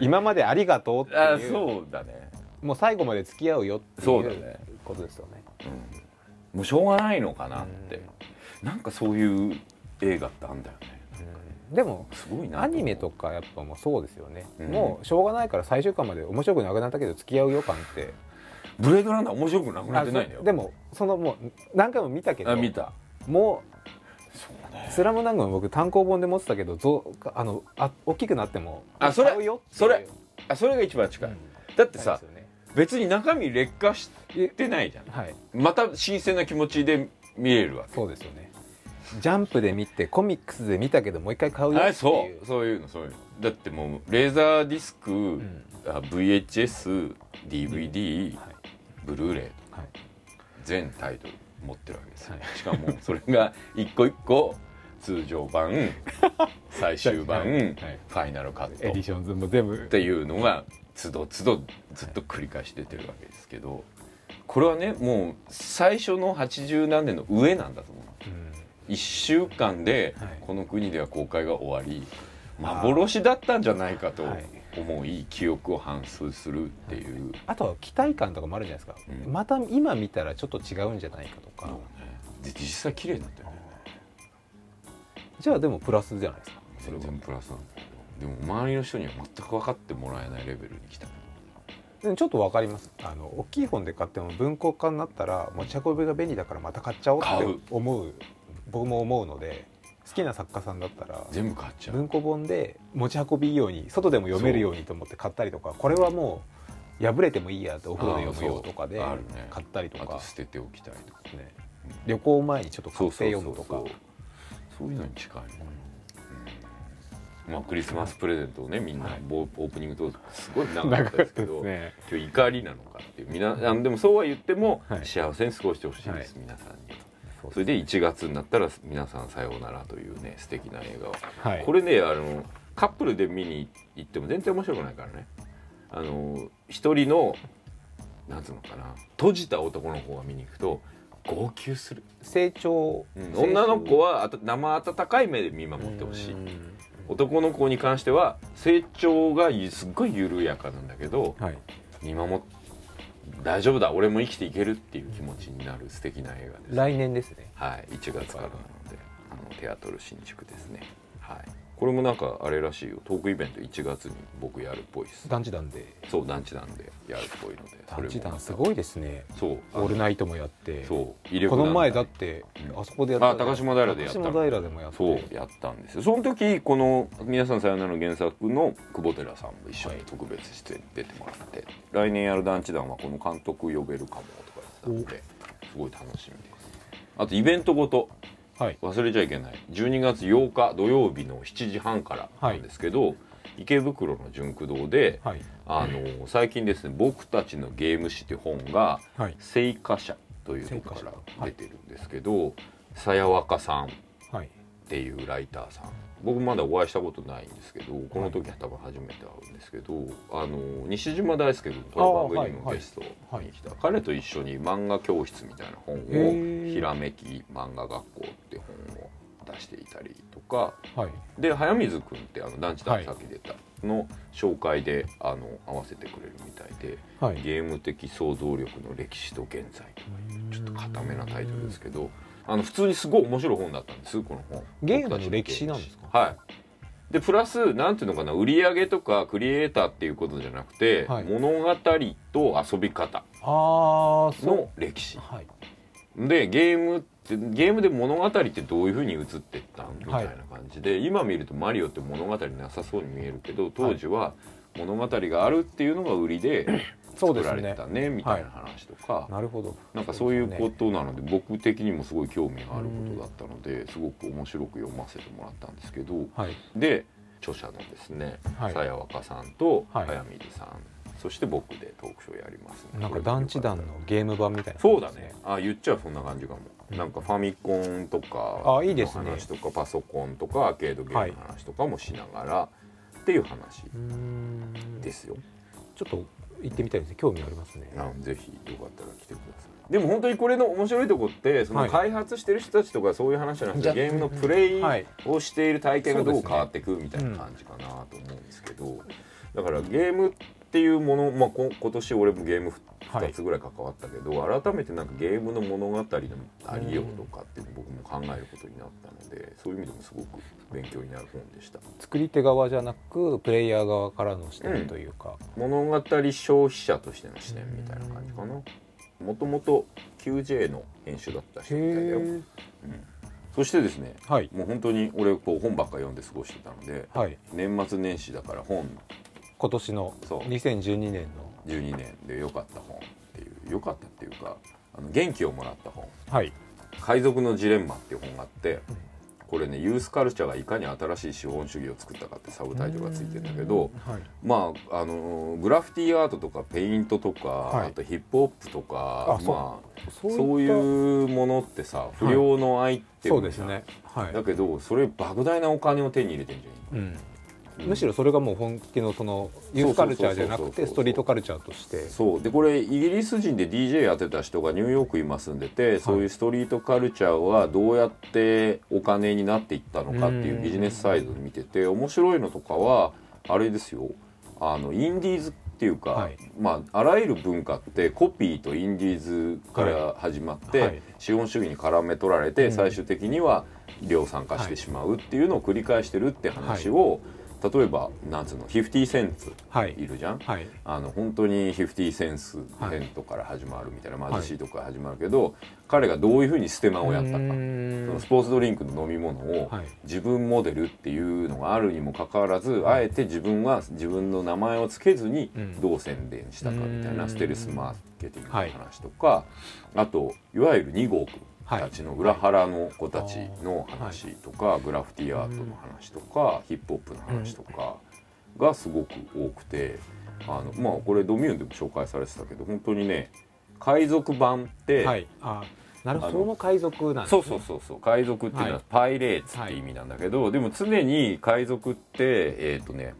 Speaker 2: 今までありがとうって
Speaker 1: あ
Speaker 2: いう。
Speaker 1: そうだね。
Speaker 2: もう最後まで付き合うよっていう
Speaker 1: ね
Speaker 2: ことですよね。
Speaker 1: うん。もうしょうがないのかなって。なんかそういう映画ってあんだよね。
Speaker 2: うん。でも
Speaker 1: すごいな
Speaker 2: アニメとかやっぱもうそうですよね、
Speaker 1: うん。
Speaker 2: もうしょうがないから最終巻まで面白くなくなったけど付き合うよ感って。
Speaker 1: ブレードランナー面白くなくなってないんだよ。
Speaker 2: でもそのもう何回も見たけど
Speaker 1: あ見た。
Speaker 2: も
Speaker 1: う「
Speaker 2: スラムダンクも僕単行本で持ってたけどぞあのあ大きくなっても
Speaker 1: あそれ
Speaker 2: 買うよ
Speaker 1: それあそれが一番近い、
Speaker 2: うん。
Speaker 1: だってさ
Speaker 2: ね。
Speaker 1: 別に中身劣化してないじゃん。
Speaker 2: はい。
Speaker 1: また新鮮な気持ちで見れるわけ。
Speaker 2: そうですよね。ジャンプで見てコミックスで見たけどもう一回買うよっていう。
Speaker 1: あそう。そういうのそういうの。だってもうレーザーディスク、
Speaker 2: ん。
Speaker 1: あ VHSDVD、
Speaker 2: はい。
Speaker 1: ブルーレイ
Speaker 2: はい。
Speaker 1: 全タイトル持ってるわけですよ、
Speaker 2: はい。
Speaker 1: しかもそれが一個一個通常版 最終版、
Speaker 2: はい。はい
Speaker 1: ファイナルカット。
Speaker 2: エディションズも全部
Speaker 1: っていうのがつどつどずっと繰り返し出てるわけですけどこれはねもう最初の80何年の上なんだと思う
Speaker 2: うん。
Speaker 1: 1週間で
Speaker 2: はい。
Speaker 1: この国では公開が終わり幻だったんじゃないかと
Speaker 2: はい。
Speaker 1: 思い記憶を反芻するっていう、
Speaker 2: あとは期待感とかもあるじゃないですか、
Speaker 1: うん。
Speaker 2: また今見たらちょっと違うんじゃないかとか、
Speaker 1: で実際綺麗になったよね
Speaker 2: じゃあでもプラスじゃないですか。
Speaker 1: 全
Speaker 2: は
Speaker 1: 然プラスなんだでも周りの人には全く分かってもらえないレベルに来た。
Speaker 2: でもちょっとわかります。あの大きい本で買っても文庫化になったら持ち運びが便利だからまた買っちゃおうって思う僕も思うので好きな作家さんだったら
Speaker 1: 全部買っちゃう。
Speaker 2: 文庫本で持ち運びいいように外でも読めるようにと思って買ったりとかこれはもう破れてもいいやってお風呂で読むよとかで買ったりとか。
Speaker 1: あと捨てておきたいとか
Speaker 2: ね。旅行前にちょっと買って読むとか
Speaker 1: そういうのに近いの、うん。まあクリスマスプレゼントをねみんな
Speaker 2: はい。
Speaker 1: ボオープニングトークすごい長かったですけど
Speaker 2: ね。
Speaker 1: 今日怒りなのかっていう。みなあでもそうは言っても、
Speaker 2: はい。
Speaker 1: 幸せに過ごしてほしいです、
Speaker 2: はい
Speaker 1: 皆さんに
Speaker 2: そ
Speaker 1: れで1月になったら皆さんさようならというね素敵な映画を、
Speaker 2: はい。
Speaker 1: これねあのカップルで見に行っても全然面白くないからね。あの一人のなんつうのかな閉じた男の子が見に行くと号泣する、
Speaker 2: 成長、
Speaker 1: うん。女の子はあた生温かい目で見守ってほしい。男の子に関しては成長がすっごい緩やかなんだけど
Speaker 2: はい。
Speaker 1: 見守っ大丈夫だ俺も生きていけるっていう気持ちになる素敵な映画です
Speaker 2: 来年ですね。
Speaker 1: はい。1月からなのであのテアトル新宿ですね。はいこれもなんかあれらしいよ。トークイベント1月に僕やるっぽいです。
Speaker 2: 団地団で。
Speaker 1: そう団地団でやるっぽいので
Speaker 2: 団地団す
Speaker 1: い
Speaker 2: ごいですね。
Speaker 1: そう。
Speaker 2: オールナイトもやって。
Speaker 1: そう。
Speaker 2: この前だ
Speaker 1: 団
Speaker 2: って
Speaker 1: うん。
Speaker 2: あそこでやった
Speaker 1: あ高島平でやった
Speaker 2: 高島平でもやって。
Speaker 1: そうやったんですよ。その時この「皆さんさよなら」の原作の久保寺さんも一緒に特別出演出てもらって、来年やる団地団はこの監督呼べるかもとか言ってたのですごい楽しみです。あとイベントごと
Speaker 2: はい。
Speaker 1: 忘れちゃいけない。12月8日土曜日の7時半からなんですけど、池袋の純駆堂で
Speaker 2: はい。
Speaker 1: あの最近ですね「僕たちのゲーム史」っていう本が
Speaker 2: はい。
Speaker 1: 聖火社というところから出てるんですけどさやわかさん
Speaker 2: はい。
Speaker 1: っていうライターさん僕まだお会いしたことないんですけどこの時は多分初めて会うんですけど、あの西島大輔君この番組のゲストに来た、彼と一緒に漫画教室みたいな本を
Speaker 2: へー「
Speaker 1: ひらめき漫画学校」って本を出していたりとか。
Speaker 2: はい。
Speaker 1: で早水君ってあの団地だ
Speaker 2: はい
Speaker 1: さっき出たの紹介であの合わせてくれるみたいで
Speaker 2: はい「
Speaker 1: ゲーム的想像力の歴史と現在」ちょっと固めなタイトルですけどあの普通にすごい面白い本だったんですこの本。
Speaker 2: ゲームの歴史なんですか？
Speaker 1: はい。でプラスなんていうのかな売り上げとかクリエイターっていうことじゃなくて、
Speaker 2: はい。
Speaker 1: 物語と遊び方の歴史。
Speaker 2: はい。
Speaker 1: でゲームってゲームで物語ってどういうふうに映ってったんみたいな感じで、今見るとマリオって物語なさそうに見えるけど当時は物語があるっていうのが売りで作られてたねみたいな話とか、
Speaker 2: なるほど。
Speaker 1: なんかそういうことなので僕的にもすごい興味があることだったのですごく面白く読ませてもらったんですけど
Speaker 2: はい。
Speaker 1: で著者のですね
Speaker 2: はい。
Speaker 1: さやわかさんと
Speaker 2: はい。
Speaker 1: 早水さん。そして僕でトークショーやります。
Speaker 2: なんか団地団のゲーム版みたいな
Speaker 1: そうだね。あ言っちゃうそんな感じかも、
Speaker 2: うん。
Speaker 1: なんかファミコンとか
Speaker 2: あいいですね。
Speaker 1: の話とかパソコンとかアーケードゲームの話とかもしながらっていう話ですよ、
Speaker 2: ちょっと行ってみたいですね。興味ありますね。
Speaker 1: あのぜひよかったら来てください。でも本当にこれの面白いとこってその
Speaker 2: はい。
Speaker 1: 開発してる人たちとかそういう話じゃなくて、
Speaker 2: じゃ
Speaker 1: ゲームのプレイ
Speaker 2: はい。
Speaker 1: をしている体験がど
Speaker 2: そう
Speaker 1: 変わっていくみたいな感じかなと思うんですけど、だからゲームっていうもの、まあ、こ今年俺もゲーム
Speaker 2: はい。
Speaker 1: 2つぐらい関わったけど、改めてなんかゲームの物語のありようとかっていうのを僕も考えることになったのでそういう意味でもすごく勉強になる本でした。
Speaker 2: 作り手側じゃなくプレイヤー側からの視点というか、
Speaker 1: 物語消費者としての視点みたいな感じかな。もともと QJ の編集だった人みたいだよ、
Speaker 2: へ
Speaker 1: そしてですね
Speaker 2: えはい。
Speaker 1: もう本当に俺こう本ばっか読んで過ごしてたので
Speaker 2: はい。
Speaker 1: 年末年始だから本
Speaker 2: 今年の
Speaker 1: そう。
Speaker 2: 2012年の。
Speaker 1: 12年で良かった本っていう良かったっていうかあの元気をもらった本。
Speaker 2: はい「
Speaker 1: 海賊のジレンマ」っていう本があってこれねユースカルチャーがいかに新しい資本主義を作ったかってサブタイトルがついてるんだけど
Speaker 2: はい。
Speaker 1: まああのグラフィティアートとかペイントとか、
Speaker 2: はい。
Speaker 1: あとヒップホップとか
Speaker 2: あそう。
Speaker 1: まあ
Speaker 2: そ
Speaker 1: そう
Speaker 2: い
Speaker 1: うものってさ不良のアイテムじゃん
Speaker 2: そうですねはい
Speaker 1: だけどそれ莫大なお金を手に入れてんじゃん
Speaker 2: うん
Speaker 1: 今
Speaker 2: むしろそれがもう本気のそのユースカルチャーじゃなくてストリートカルチャーとして。
Speaker 1: そう。でこれイギリス人で DJ やってた人がニューヨーク今住んでて、そういうストリートカルチャーはどうやってお金になっていったのかっていうビジネスサイドで見てて面白いのとかはあれですよ。あのインディーズっていうか、
Speaker 2: はい。
Speaker 1: まあ、あらゆる文化ってコピーとインディーズから始まって、
Speaker 2: はい。
Speaker 1: 資本主義に絡め取られて、
Speaker 2: うん。
Speaker 1: 最終的には量産化してしまうっていうのを繰り返してるって話を、例えばなんつうの50センツ
Speaker 2: はい。
Speaker 1: いるじゃん、
Speaker 2: はい。
Speaker 1: あの本当に50センス
Speaker 2: はい
Speaker 1: セントから始まるみたいな、貧しいとこから始まるけど、彼がどういうふうにステマをやったか。そ
Speaker 2: ん。
Speaker 1: のスポーツドリンクの飲み物を
Speaker 2: はい。
Speaker 1: 自分モデルっていうのがあるにもかかわらず、あえて自分は自分の名前を付けずに
Speaker 2: うん。
Speaker 1: どう宣伝したかみたいな
Speaker 2: うん。
Speaker 1: ステルスマーケティングの話とか、あといわゆる2号区たちの裏腹の子たちの話とか、グラフィティアートの話とか、ヒップホップの話とかがすごく多くてあのまあこれドミューンでも紹介されてたけど本当にね海賊版って、
Speaker 2: はい。あなるほど。その海賊なんですね。
Speaker 1: そうそうそうそう。海賊っていうのは
Speaker 2: はい。
Speaker 1: パイレーツって意味なんだけど、でも常に海賊ってえっ、とね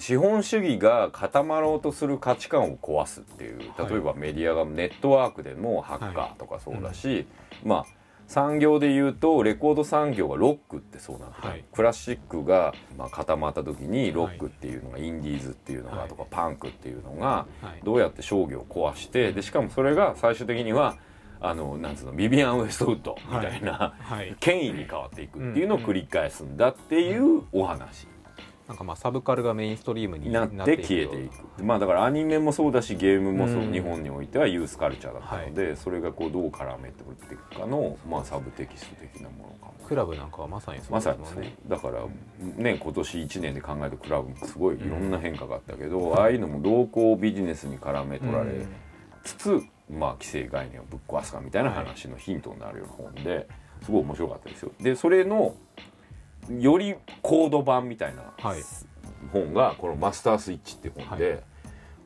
Speaker 1: 資本主義が固まろうとする価値観を壊すっていう
Speaker 2: はい。
Speaker 1: 例えばメディアがネットワークでもハッカーとかそうだし、まあ産業で言うとレコード産業がロックってそうなんだ、
Speaker 2: はい。
Speaker 1: クラシックがまあ固まった時にロックっていうのが、インディーズってい。うのがとか、パンクっていうのが
Speaker 2: はい。
Speaker 1: どうやって商業を壊してでしかもそれが最終的にはあのなんつうのビビアン・ウエストウッドみたいな、
Speaker 2: はい。
Speaker 1: 権威に変わっていくっていうのを繰り返すんだっていうお話
Speaker 2: なんかまあサブカルがメインストリームに
Speaker 1: にな。って消えていく。まあだからアニメもそうだしゲームもそう、
Speaker 2: うん。
Speaker 1: 日本においてはユースカルチャーだったので、それがこうどう絡めていくかの、まあ、サブテキスト的なものかも。
Speaker 2: クラブなんかはまさにそう
Speaker 1: まさにそう。
Speaker 2: です
Speaker 1: だからね今年1年で考えたクラブもすごいいろんな変化があったけど、ああいうのも同行ビジネスに絡め取られつつ、まあ既成概念をぶっ壊すかみたいな話のヒントになるような本ですごい面白かったですよ。でそれのよりコード版みたいな
Speaker 2: はい。
Speaker 1: 本がこの「マスタースイッチ」っていう本で、
Speaker 2: は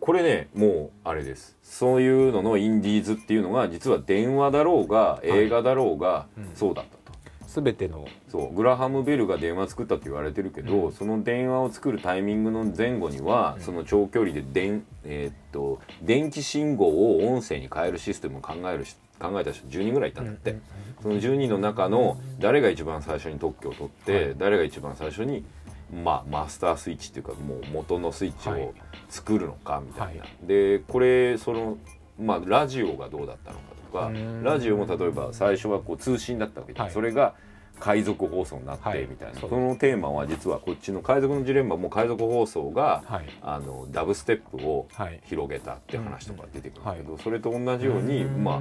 Speaker 1: これねもうあれです。そういうののインディーズっていうのが実は電話だろうが映画だろうが
Speaker 2: うん。
Speaker 1: そうだったと。
Speaker 2: 全ての。
Speaker 1: そう。グラハム・ベルが電話作ったって言われてるけど、
Speaker 2: うん。
Speaker 1: その電話を作るタイミングの前後には、
Speaker 2: うん。
Speaker 1: その長距離で電,、えーっと電気信号を音声に変えるシステムを考えるし考えた人10人ぐらいいたんだって、その10人の中の誰が一番最初に特許を取って、
Speaker 2: はい。
Speaker 1: 誰が一番最初に、まあ、マスタースイッチっていうかもう元のスイッチ
Speaker 2: はい。
Speaker 1: を作るのかみたいな。
Speaker 2: は
Speaker 1: でこれそのまあラジオがどうだったのかとか
Speaker 2: うん。
Speaker 1: ラジオも例えば最初はこう通信だったわけじゃん、
Speaker 2: はい。
Speaker 1: それが海賊放送になっ
Speaker 2: はい。
Speaker 1: てみたいな、
Speaker 2: そう
Speaker 1: そのテーマは実はこっちの海賊のジレンマも海賊放送が
Speaker 2: はい。
Speaker 1: あのダブステップを
Speaker 2: はい。
Speaker 1: 広げたって話とか出てくるんだけ
Speaker 2: うん
Speaker 1: ど、それと同じように
Speaker 2: うん。
Speaker 1: まあ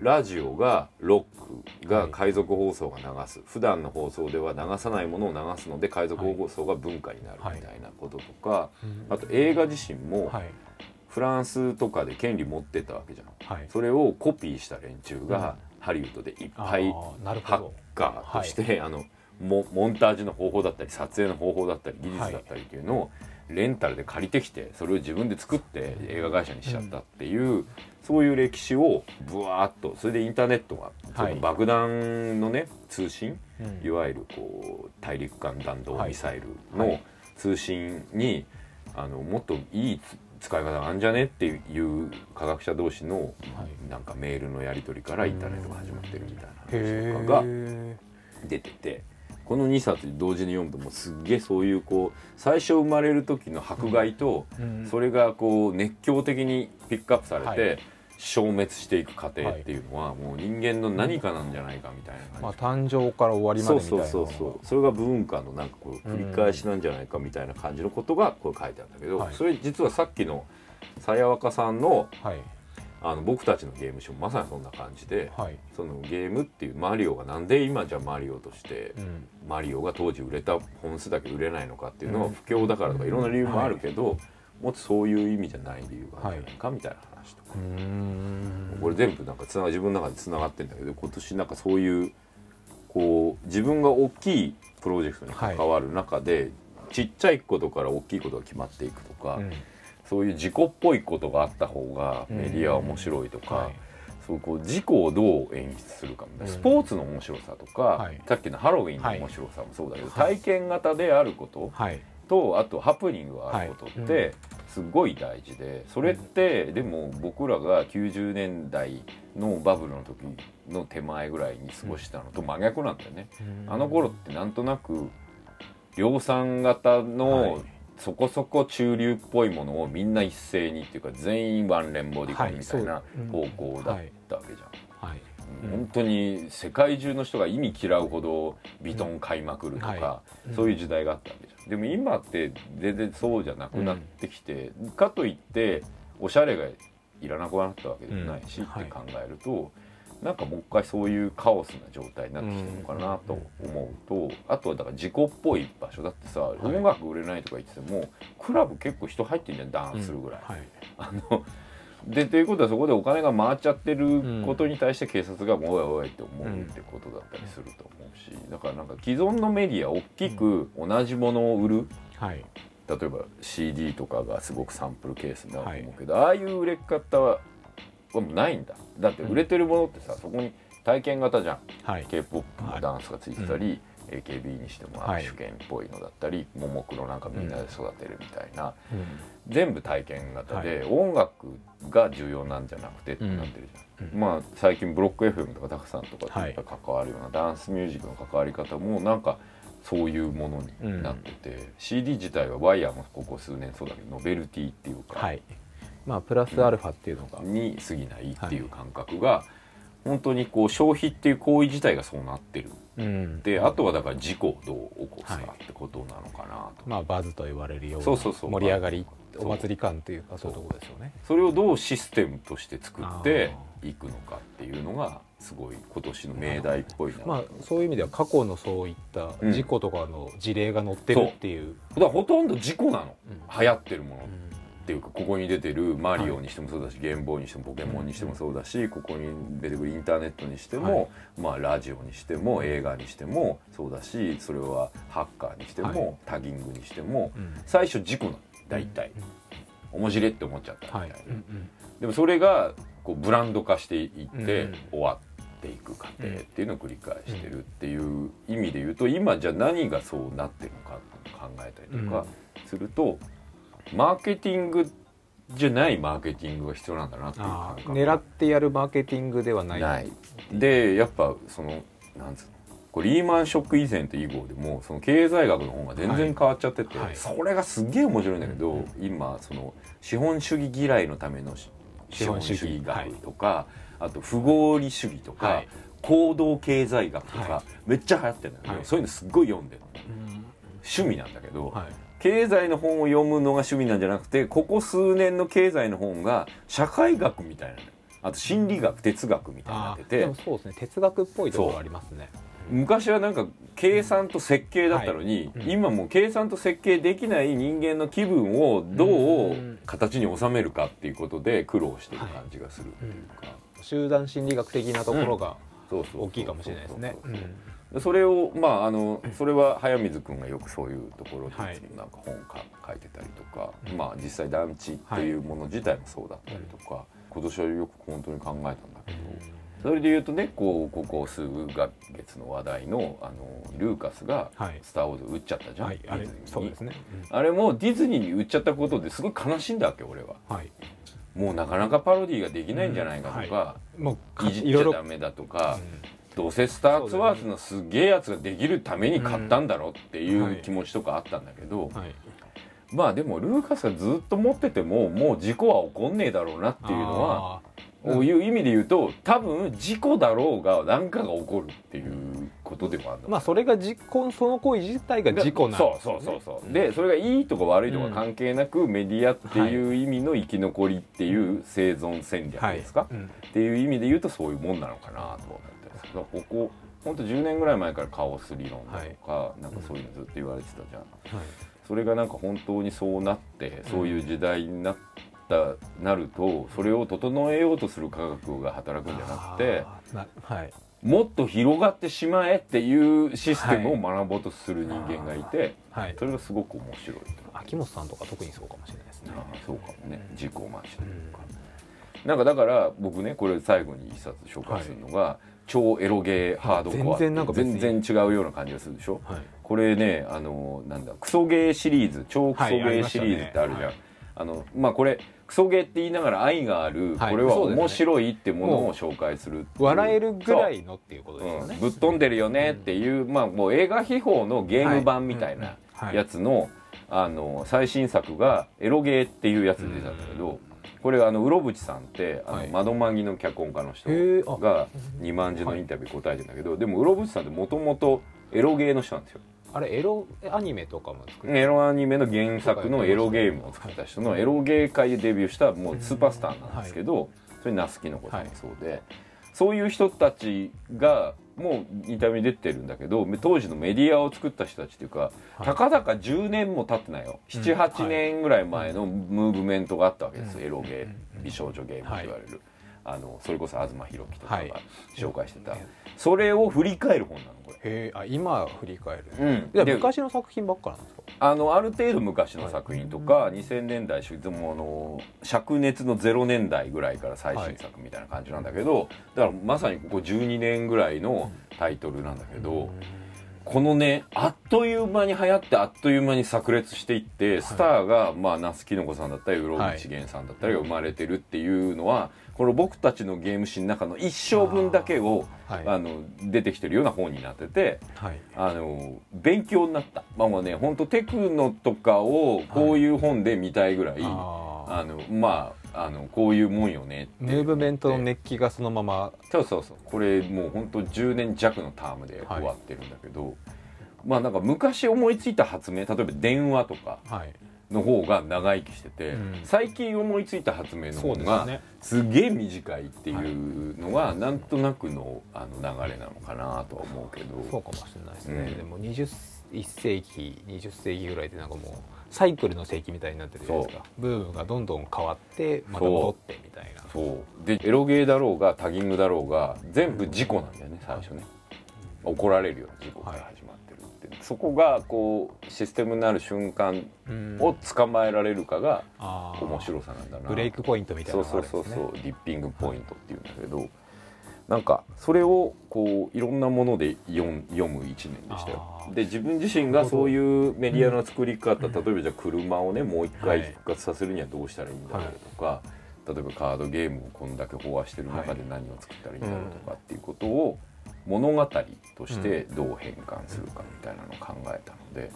Speaker 1: ラジオがロックが海賊放送が流す、普段の放送では流さないものを流すので海賊放送が文化になるみたいなこととか、
Speaker 2: うん。
Speaker 1: あと映画自身も
Speaker 2: はい。
Speaker 1: フランスとかで権利持ってたわけじゃん。
Speaker 2: はい。
Speaker 1: それをコピーした連中がハリウッドでいっぱい
Speaker 2: あーなる
Speaker 1: ハッ
Speaker 2: ほど
Speaker 1: カーとして、あのモモンタージュの方法だったり撮影の方法だったり技術だったりっていうのをレンタルで借りてきてそれを自分で作って映画会社にしちゃったっていう、そういう歴史をブワーッとそれでインターネットがその爆弾のね通信
Speaker 2: うん。
Speaker 1: いわゆるこう大陸間弾道ミサイルの
Speaker 2: はい。
Speaker 1: 通信にあのもっといいつ使い方があるんじゃねっていう科学者同士の
Speaker 2: はい。
Speaker 1: なんかメールのやり取りからインターネットが始まってるみたいな。
Speaker 2: へ
Speaker 1: 話とかが
Speaker 2: え
Speaker 1: 出ててこの2冊同時に読むともうすっげえそういうこう最初生まれる時の迫害と
Speaker 2: うん。
Speaker 1: それがこう熱狂的にピックアップされ
Speaker 2: は
Speaker 1: て消滅していく過程っていうのはもう人間の何かなんじゃないかみたいな
Speaker 2: ま
Speaker 1: 感じ。
Speaker 2: あ誕生から終わりまでみたいな。
Speaker 1: そうそうそうそれが文化のなんかこう繰り返しなんじゃないかみたいな感じのことがこれ書いてあるんだけど、
Speaker 2: はい。
Speaker 1: それ実はさっきのさやわかさんの
Speaker 2: はい
Speaker 1: あの僕たちのゲームショーまさにそんな感じで、
Speaker 2: はい。
Speaker 1: そのゲームっていうマリオがなんで今じゃマリオとして
Speaker 2: うん。
Speaker 1: マリオが当時売れた本数だけ売れないのかっていうのは
Speaker 2: うん。
Speaker 1: 不況だからとかいろんな理由もあるけど、もっとそういう意味じゃない理由があるんじゃないかみたいな話とか、
Speaker 2: うーん。
Speaker 1: これ全部なんかつなが自分の中でつながってんだけど今年なんかそういうこう自分が大きいプロジェクトに関わる中で、ちっちゃいことから大きいことが決まっていくとか、
Speaker 2: うん
Speaker 1: そういう自己っぽいことがあった方がメディアは面白いとか、
Speaker 2: はい。
Speaker 1: そうこう自己をどう演出するかみたいな、
Speaker 2: うん。
Speaker 1: スポーツの面白さとか、
Speaker 2: はい。
Speaker 1: さっきのハロウィンの面白さもそうだけど、
Speaker 2: はい。
Speaker 1: 体験型であること
Speaker 2: はい。
Speaker 1: とあとハプニングがあることっ
Speaker 2: はい。
Speaker 1: てすごい大事でそれってでも僕らが90年代のバブルの時の手前ぐらいに過ごしたのと真逆なんだよね。あの頃ってなんとなく量産型の、
Speaker 2: はい
Speaker 1: そこそこ中流っぽいものをみんな一斉にっていうか全員ワンレンボディコンみたいな
Speaker 2: はい
Speaker 1: 方向だったわけじゃん。
Speaker 2: はい
Speaker 1: うん本当に世界中の人が意味嫌うほどビトン買いまくるとか、
Speaker 2: うんは
Speaker 1: そういう時代があったわけじゃん。でも今って全然そうじゃなくなってきて、かといっておしゃれがいらなくなったわけでもないし、って考えると。なんかもう一回そういうカオスな状態になってきてるのかなと思うと、あとはだから自己っぽい場所だってさ、
Speaker 2: い。
Speaker 1: 音楽売れないとか言っててもクラブ結構人入ってんじゃんダンスするぐらい、
Speaker 2: はい。
Speaker 1: あのでということはそこでお金が回っちゃってることに対して警察が「おいおい」って思うってことだったりすると思うしだからなんか既存のメディア大きく同じものを売る。
Speaker 2: はい。
Speaker 1: 例えば CD とかがすごくサンプルケースになると思うけど、ああいう売れ方ははもうないんだ。だって売れてるものってさそこに体験型じゃん。
Speaker 2: はい。
Speaker 1: K p o p のダンスがついてたり、AKB にしても
Speaker 2: はい。
Speaker 1: 握手券っぽいのだったり、ももクロなんかみんなで育てるみたいな、
Speaker 2: うん。
Speaker 1: 全部体験型で、音楽が重要なんじゃなくてってなってるじゃん、
Speaker 2: うん。
Speaker 1: まあ最近ブロック FM とかたくさんとか
Speaker 2: はい。
Speaker 1: と関わるようなダンスミュージックの関わり方もなんかそういうものになってて、CD 自体はワイヤーもここ数年そうだけどノベルティっていうか、
Speaker 2: はいまあプラスアルファっていうのが、
Speaker 1: に過ぎないっていう感覚が、本当にこう消費っていう行為自体がそうなってる。
Speaker 2: うん。
Speaker 1: であとはだから事故をどう起こすか
Speaker 2: はい
Speaker 1: ってことなのかなと、
Speaker 2: まあバズと言われるような盛り上がりお祭り感というかそう。いうところですよね。
Speaker 1: それをどうシステムとして作っていくのかっていうのがすごい今年の命題っぽいな
Speaker 2: まあ
Speaker 1: う
Speaker 2: そういう意味では過去のそういった
Speaker 1: うん。
Speaker 2: 事故とかの事例が載ってるっていう、
Speaker 1: だからほとんど事故なの。
Speaker 2: うん。
Speaker 1: 流行ってるもの。っ
Speaker 2: うん
Speaker 1: ていうかここに出てるマリオにしてもそうだし、ゲームボーイにしてもポケモンにしてもそうだし、ここに出てくるインターネットにしても、まあ、ラジオにしても映画にしてもそうだしそれはハッカーにしても、
Speaker 2: はい。
Speaker 1: タギングにしても
Speaker 2: うん。
Speaker 1: 最初事故なの大体、面白いって思っちゃったみた
Speaker 2: はい。い
Speaker 1: な、
Speaker 2: うん。
Speaker 1: でもそれがこうブランド化していって
Speaker 2: うん。
Speaker 1: 終わっていく過程っていうのを繰り返してるっていう意味で言うと今じゃあ何がそうなってるのかって考えたりとかするとマーケティングじゃないマーケティングが必要なんだなっていう
Speaker 2: あ
Speaker 1: 感
Speaker 2: 狙ってやるマーケティングではない。
Speaker 1: ない。でやっぱそのなんつうのこうリーマンショック以前と以後でもその経済学の方が全然変わっちゃってて、
Speaker 2: はい。はい
Speaker 1: それがすっげえ面白いんだけど、
Speaker 2: うん。
Speaker 1: 今その資本主義嫌いのためのし資本主義学とか、あと不合理主義とか、
Speaker 2: はい。
Speaker 1: 行動経済学とか、
Speaker 2: は
Speaker 1: めっちゃ流行ってるんだけど、
Speaker 2: はい。
Speaker 1: そういうのすっごい読んでるの
Speaker 2: うん。
Speaker 1: 趣味なんだけど、
Speaker 2: はい
Speaker 1: 経済の本を読むのが趣味なんじゃなくてここ数年の経済の本が社会学みたいなのあと心理学哲学みたいになってて。
Speaker 2: そうですね。哲学っぽいところありますね。
Speaker 1: 昔はなんか計算と設計だったのに、
Speaker 2: はいうん。
Speaker 1: 今もう計算と設計できない人間の気分をどう
Speaker 2: うん
Speaker 1: 形に収めるかっていうことで苦労してる感じがするってい。うか、
Speaker 2: 集団心理学的なところが大きいかもしれないですね
Speaker 1: それをまああのそれは早水君がよくそういうところで
Speaker 2: はい。
Speaker 1: なんか本か書いてたりとか、
Speaker 2: うん。
Speaker 1: まあ実際団地っていうもの自体もそうだったりとか、今年はよく本当に考えたんだけど、それで言うとねこうここ数ヶ月の話題のあのルーカスが
Speaker 2: はい「
Speaker 1: スター・ウォーズ」売っちゃったじゃん、
Speaker 2: はいあれ
Speaker 1: ディズニーに。
Speaker 2: そうですね。
Speaker 1: あれもディズニーに売っちゃったことですごい悲しいんだわけ俺は。
Speaker 2: はい。
Speaker 1: もうなかなかパロディーができないんじゃないかとか、
Speaker 2: もうか
Speaker 1: い。じ
Speaker 2: いろいろ
Speaker 1: っちゃダメだとか、どうせスター・ツアーズのすげえやつができるために買ったんだろうってい
Speaker 2: う
Speaker 1: 気持ちとかあったんだけど、
Speaker 2: はい。
Speaker 1: まあでもルーカスがずっと持っててももう事故は起こんねえだろうなっていうのはこういう意味で言うと多分事故だろうが何かが起こるっていうことでもあるの。
Speaker 2: まあそれが実行その行為自体が事故なん
Speaker 1: そうそうそうそうでそれがいいとか悪いとか関係なく、メディアっていう意味の生き残りっていう生存戦略ですか、
Speaker 2: はい。うん。
Speaker 1: っていう意味で言うとそういうもんなのかなと思ってだここ本当10年ぐらい前からカオス理論だとか、なんかそういうのずっと言われてたじゃん、
Speaker 2: はい。
Speaker 1: それがなんか本当にそうなってそういう時代になったなるとそれを整えようとする科学が働くんじゃなくて
Speaker 2: はい。
Speaker 1: もっと広がってしまえっていうシステムを学ぼうとする人間がいて、
Speaker 2: はい。
Speaker 1: それがすごく面白いと。
Speaker 2: 秋元さんとか特にそうかもしれないですね。
Speaker 1: そうかもね。自己満足というか、
Speaker 2: う
Speaker 1: なんかだから僕ねこれ最後に一冊紹介するのが、超エロゲーハードコア
Speaker 2: 全然なんか別に。
Speaker 1: 全然違うような感じがするでしょ。
Speaker 2: はい
Speaker 1: これねあのなんだクソゲーシリーズ超クソゲーシリーズってあるじゃん、
Speaker 2: はい
Speaker 1: あのまあこれクソゲーって言いながら愛がある、
Speaker 2: はい。
Speaker 1: これは面白いってものを紹介するっていう
Speaker 2: 笑えるぐらいのっていうことですよね。
Speaker 1: う。んぶっ飛んでるよねっていう、まあもう映画秘宝のゲーム版みたいな
Speaker 2: はい。
Speaker 1: やつの,、あの最新作がエロゲーっていうやつで出たんだけど、これあの室伏さんってあの、
Speaker 2: はい。
Speaker 1: 窓マギの脚本家の人が二万字のインタビュー答えてんだけど、でも室伏さんってもともとエロゲーの人なんですよ。
Speaker 2: あれエロアニメとかも作る
Speaker 1: エロアニメの原作のエロゲームを作った人のエロゲー界でデビューしたもうスーパースターなんですけど、それ那須きの子さんもそうで、そういう人たちがもうインタビューに出てるんだけど当時のメディアを作った人たちっていうか、
Speaker 2: はい。
Speaker 1: たかだか10年も経ってないよ。
Speaker 2: うん。
Speaker 1: 78年ぐらい前のムーブメントがあったわけです、
Speaker 2: うん。
Speaker 1: エロゲ
Speaker 2: うん。
Speaker 1: ー美少女ゲームと言われる、あのそれこそ東博樹とかが
Speaker 2: はい。
Speaker 1: 紹介してた、
Speaker 2: うん。
Speaker 1: それを振り返る本なの。
Speaker 2: へえあ今振り返る
Speaker 1: うん。
Speaker 2: 昔の作品ばっかなんですか？
Speaker 1: あのある程度昔の作品とか、2000年代初でもあの灼熱の0年代ぐらいから最新作みたいな感じなんだけど、だからまさにここ12年ぐらいのタイトルなんだけど、このねあっという間に流行ってあっという間に炸裂していってスターが、まあ那須きの子さんだったりうろぶちげんさんだったりが生まれてるっていうのは、この僕たちのゲーム史の中の一生分だけを
Speaker 2: はい。
Speaker 1: あの出てきてるような本になってて
Speaker 2: はい。
Speaker 1: あの勉強になった。まあもうね本当テクノとかをこういう本で見たいぐらい、
Speaker 2: あー。
Speaker 1: あのまああのこういうもんよね
Speaker 2: ムーブメントの熱気がそのまま。
Speaker 1: そうそうそう。これもう本当10年弱のタームで終わってるんだけど、まあなんか昔思いついた発明例えば電話とか
Speaker 2: はい。
Speaker 1: の方が長生きしてて、
Speaker 2: うん。
Speaker 1: 最近思いついた発明の
Speaker 2: そ
Speaker 1: 方が
Speaker 2: すね。
Speaker 1: すげえ短いっていうのがなんとなくのあの流れなのかなとは思うけど。
Speaker 2: そうかもしれないですね、
Speaker 1: うん。
Speaker 2: でも21世紀20世紀ぐらいでなんかもうサイクルの世紀みたいになってるじゃないですか。ブームがどんどん変わってまた戻ってみたいな。
Speaker 1: そう。でエロゲーだろうがタギングだろうが全部事故なんだよね最初ね。怒られるような事故から始まってるって、そこがこうシステムになる瞬間
Speaker 2: うん。
Speaker 1: を捕まえられるかが面白さなんだな。
Speaker 2: ブレイクポイントみたいな
Speaker 1: そうそうそうそう。ディッピングポイントっていうんだけどなんかそれをこういろんなもので読ん読む一年でしたよ。で自分自身がそういうメディアの作り方、
Speaker 2: うん
Speaker 1: 例えばじゃあ車をねもう一
Speaker 2: はい。
Speaker 1: 回復活させるにはどうしたらいいんだろうとか、例えばカードゲームをこんだけ飽和してる中で何を作ったらいいんだろうとかっていうことを物語としてどう変換するかみたいなのを考えたので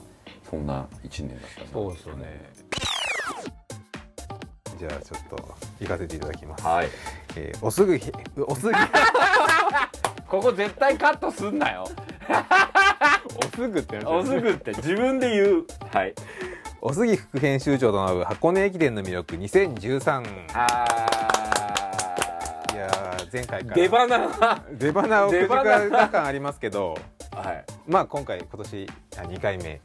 Speaker 1: そんな一年だったな。
Speaker 2: そうですよね。じゃあちょっと行かせていただきます、
Speaker 1: はい
Speaker 2: えーおすぐひおすぎ
Speaker 1: ここ絶対カットすんなよ。
Speaker 2: おすぐって
Speaker 1: おすぐって自分で言う。はい。
Speaker 2: おすぎ副編集長となる箱根駅伝の魅力2013
Speaker 1: あ
Speaker 2: いやー前回から。
Speaker 1: 出花。が
Speaker 2: 出花。をくじ感ありますけど。
Speaker 1: はい。
Speaker 2: まあ今回今年あ2回目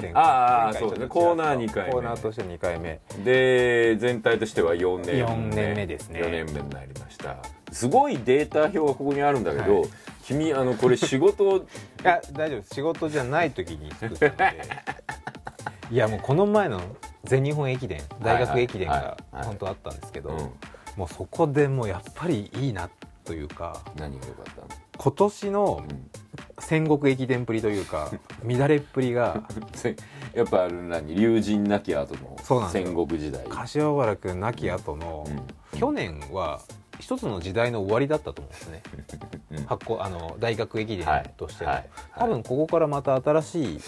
Speaker 2: 前回
Speaker 1: あー
Speaker 2: 前回
Speaker 1: そうですね。コーナー二回目。
Speaker 2: コーナーとして2回目。
Speaker 1: で全体としては4年
Speaker 2: 四年目ですね。
Speaker 1: 4年目になりました。すごいデータ表がここにあるんだけど、
Speaker 2: はい。
Speaker 1: 君あのこれ仕事
Speaker 2: いや大丈夫仕事じゃない時に作ったので。いやもうこの前の全日本駅伝大学駅伝が本当あったんですけど、
Speaker 1: うん。
Speaker 2: もうそこでもうやっぱりいいなというか。
Speaker 1: 何が良かったの？
Speaker 2: 今年の
Speaker 1: うん。
Speaker 2: 戦国駅伝っぷりというか 乱れっぷりが
Speaker 1: せ やっぱある何竜神なき後の戦国時代。
Speaker 2: 柏原君亡き後の、
Speaker 1: うん。
Speaker 2: 去年は一つの時代の終わりだったと思うんですね。
Speaker 1: う ん
Speaker 2: 発行あの大学駅伝としての、
Speaker 1: はい。はい。
Speaker 2: 多分ここからまた新しい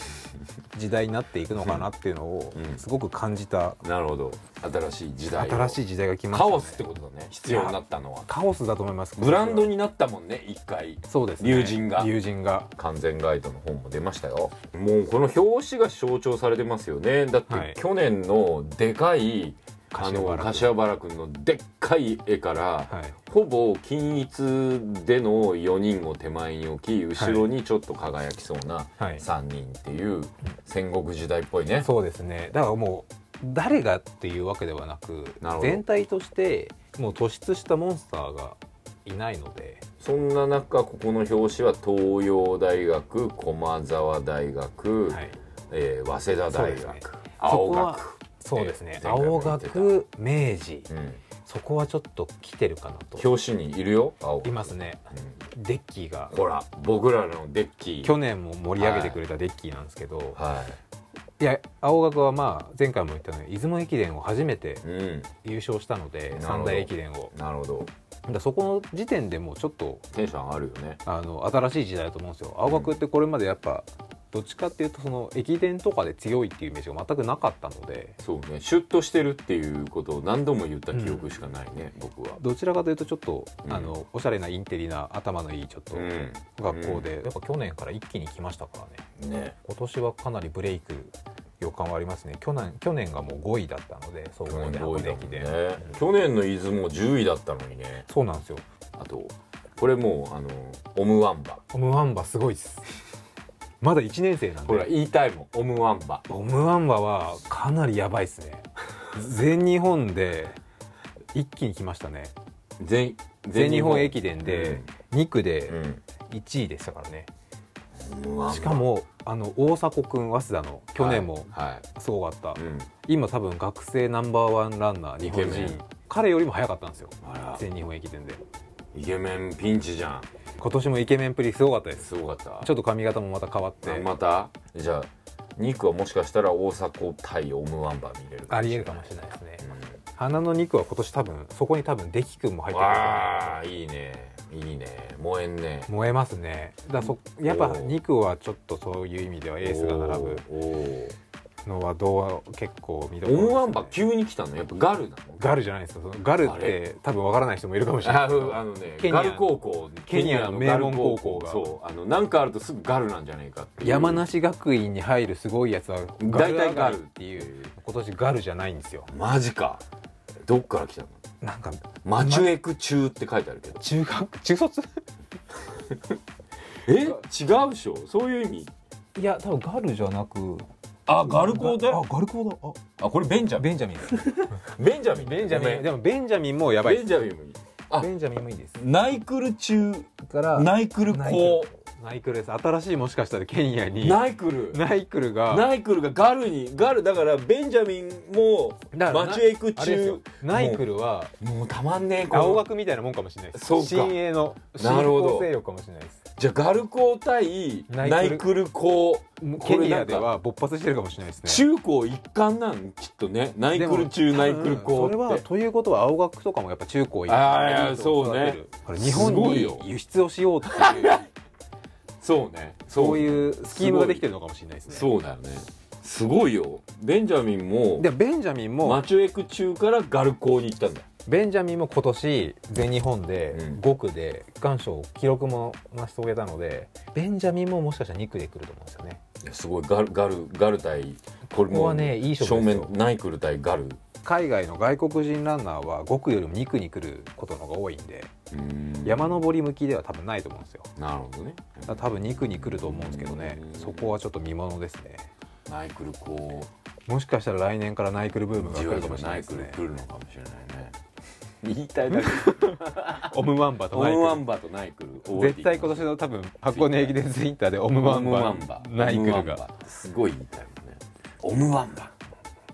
Speaker 2: 時代になっていくのかなっていうのを
Speaker 1: うん。
Speaker 2: すごく感じた。
Speaker 1: なるほど。新しい時代を。
Speaker 2: 新しい時代が来ました、ね、
Speaker 1: カオスってことだね。必要になったのは。
Speaker 2: カオスだと思います。
Speaker 1: ブランドになったもんね一回。
Speaker 2: そうですね。
Speaker 1: 龍神が。
Speaker 2: 龍神が。
Speaker 1: 完全ガイドの本も出ましたよ。もうこの表紙が象徴されてますよね。だって
Speaker 2: はい。
Speaker 1: 去年のでかいあの
Speaker 2: 柏原君
Speaker 1: のでっかい絵から
Speaker 2: はい。
Speaker 1: ほぼ均一での4人を手前に置き後ろにちょっと輝きそうな
Speaker 2: はい。
Speaker 1: 3人っていう戦国時代っぽいね。
Speaker 2: そうですね。だからもう誰がっていうわけではなく全体としてもう突出したモンスターがいないので。
Speaker 1: そんな中ここの表紙は東洋大学駒澤大学、
Speaker 2: はい。
Speaker 1: えー早稲田大学、
Speaker 2: ね。
Speaker 1: 青学
Speaker 2: そうですね。青学明治。
Speaker 1: うん。
Speaker 2: そこはちょっと来てるかなと。
Speaker 1: 表紙にいるよ青学。
Speaker 2: いますね。
Speaker 1: うん。
Speaker 2: デッキーが。
Speaker 1: ほら僕らのデッキ。
Speaker 2: 去年も盛り上げてくれたデッキーなんですけど、
Speaker 1: はい。
Speaker 2: や青学はまあ前回も言ったように出雲駅伝を初めて
Speaker 1: い、うん、
Speaker 2: 優勝したので
Speaker 1: なるほど。
Speaker 2: 三大駅伝を。
Speaker 1: なるほど。
Speaker 2: だそこの時点でもうちょっと
Speaker 1: テンション上がるよね。
Speaker 2: あの新しい時代だと思うんですよ。青学ってこれまでやっぱどっちかっていうとその駅伝とかで強いっていうイメージが全くなかったので
Speaker 1: そうね。シュッとしてるっていうことを何度も言った記憶しかないね、僕は。
Speaker 2: どちらかというとちょっと、
Speaker 1: うん。
Speaker 2: あのおしゃれなインテリな頭のいいちょっと
Speaker 1: うん。
Speaker 2: 学校で、やっぱ去年から一気に来ましたからね。
Speaker 1: ね。
Speaker 2: 今年はかなりブレイク予感はありますね。去年去年がもう5位だったので総合で箱
Speaker 1: 5位だもん
Speaker 2: 根駅伝、
Speaker 1: ね去年の出雲10位だったのにね。
Speaker 2: そうなんですよ。
Speaker 1: あとこれもうあのオムワンバ。
Speaker 2: オムワンバすごいですまだ1年生なんで。
Speaker 1: ほら言いたいもん。オムワンバ。
Speaker 2: オムワンバはかなりやばいですね。全日本で一気に来ましたね。
Speaker 1: 全
Speaker 2: 全日本。駅伝で2区で
Speaker 1: うん。
Speaker 2: 1位でしたからね、
Speaker 1: オムワンバ。
Speaker 2: しかもあの大迫君早稲田の去年も
Speaker 1: は
Speaker 2: すごかった、
Speaker 1: い、うん、
Speaker 2: 今多分学生ナンバーワンランナー日本人。彼よりも早かったんですよ。全日本駅伝で
Speaker 1: イケメンピンチじゃん。
Speaker 2: 今年もイケメンプリすごかったです。
Speaker 1: すごかった。
Speaker 2: ちょっと髪型もまた変わって。
Speaker 1: あまた？じゃあ肉はもしかしたら大迫対オムワンバー見れる
Speaker 2: ありえるかもしれないですね。花の肉は今年多分そこに多分デキ君も入ってくる
Speaker 1: ああいいね。いいね。燃えんね。
Speaker 2: 燃えますね。だそやっぱ肉はちょっとそういう意味ではエースが並ぶ。
Speaker 1: おー
Speaker 2: のはどう結構見どころね。
Speaker 1: ムワンバー急に来たの？やっぱガルなの？
Speaker 2: ガルじゃないですよ。ガルっ
Speaker 1: あ
Speaker 2: て多分わからない人もいるかもしれない
Speaker 1: あのね
Speaker 2: ケニア
Speaker 1: ガル高校
Speaker 2: ケニアの名門高校が。
Speaker 1: そう。あのなんかあるとすぐガルなんじゃないかって
Speaker 2: 山梨学院に入るすごいやつは
Speaker 1: 大体ガル。
Speaker 2: っていう。今年ガルじゃないんですよ。
Speaker 1: マジか。どっから来たの？
Speaker 2: なんか
Speaker 1: マチュエク中って書いてあるけど。
Speaker 2: 中学？中卒？
Speaker 1: え？違うでしょ？そういう意味？
Speaker 2: いや多分ガルじゃなく
Speaker 1: あガル校で？
Speaker 2: あガル校だ。あ。
Speaker 1: あこれベンジャミン。
Speaker 2: ベンジャミン。
Speaker 1: ベンジャミン
Speaker 2: ベンジャミン。でもベンジャミンもやばい。
Speaker 1: ベンジャミンもいい。あ
Speaker 2: ベンジャミンもいいです。
Speaker 1: ナイクル中
Speaker 2: から
Speaker 1: ナイクル。
Speaker 2: ナイク
Speaker 1: 校
Speaker 2: ナイクルです新しいもしかしたらケニアに。
Speaker 1: ナイクル。
Speaker 2: ナイクルが。
Speaker 1: ナイクルがガルに。ガルだからベンジャミンも
Speaker 2: だから
Speaker 1: マチュエク
Speaker 2: あれですよ。
Speaker 1: 中
Speaker 2: ナイクルは
Speaker 1: もうたまんねえ
Speaker 2: 青学みたいなもんかもしれないです。
Speaker 1: そうか。
Speaker 2: 新鋭の
Speaker 1: なるほど。
Speaker 2: 新興勢力かもしれないです。
Speaker 1: じゃあガル校対
Speaker 2: ナイクル。
Speaker 1: 校
Speaker 2: ケニアでは勃発してるかもしれないですね。
Speaker 1: 中高一貫なんきっとね。ナイクル中ナイクル校
Speaker 2: それはということは青学とかもやっぱ中高一
Speaker 1: あーいや
Speaker 2: エリートを育てる。
Speaker 1: そうね。
Speaker 2: 日本に輸出をしようっていう
Speaker 1: そうね。
Speaker 2: そう。いうスキームができてるのかもしれないですね。
Speaker 1: そうだよね。すごいよ。ベンジャミンも
Speaker 2: でベンジャミンも
Speaker 1: マチュエク中からガル校に行ったんだ。
Speaker 2: ベンジャミンも今年全日本で
Speaker 1: うん。
Speaker 2: 5区で区間賞記録も成し遂げたのでベンジャミンももしかしたら2区で来ると思うんですよね。
Speaker 1: すごい。ガルガルガル対これ
Speaker 2: ここはねいい勝負
Speaker 1: 正面ナイクル対ガル
Speaker 2: 海外の外国人ランナーは5区よりも2区に来ることの方が多いんで山登り向きでは多分ないと思うんですよ。
Speaker 1: なるほどね。
Speaker 2: 多分2区に来ると思うんですけどね。
Speaker 1: うん。
Speaker 2: そこはちょっと見ものですね。
Speaker 1: ナイクル校
Speaker 2: もしかしたら来年からナイクルブームが
Speaker 1: じ
Speaker 2: 来るかもしれないですね。
Speaker 1: 来るのかもしれないね。言いたいだけ。
Speaker 2: オムワンバと
Speaker 1: オ
Speaker 2: ナイク
Speaker 1: ムワンバとナイクル。
Speaker 2: ル絶対今年の多分箱根駅伝ツイッターでオムワンバナイクルが。
Speaker 1: すごい言いたいもんね。オムワンバ。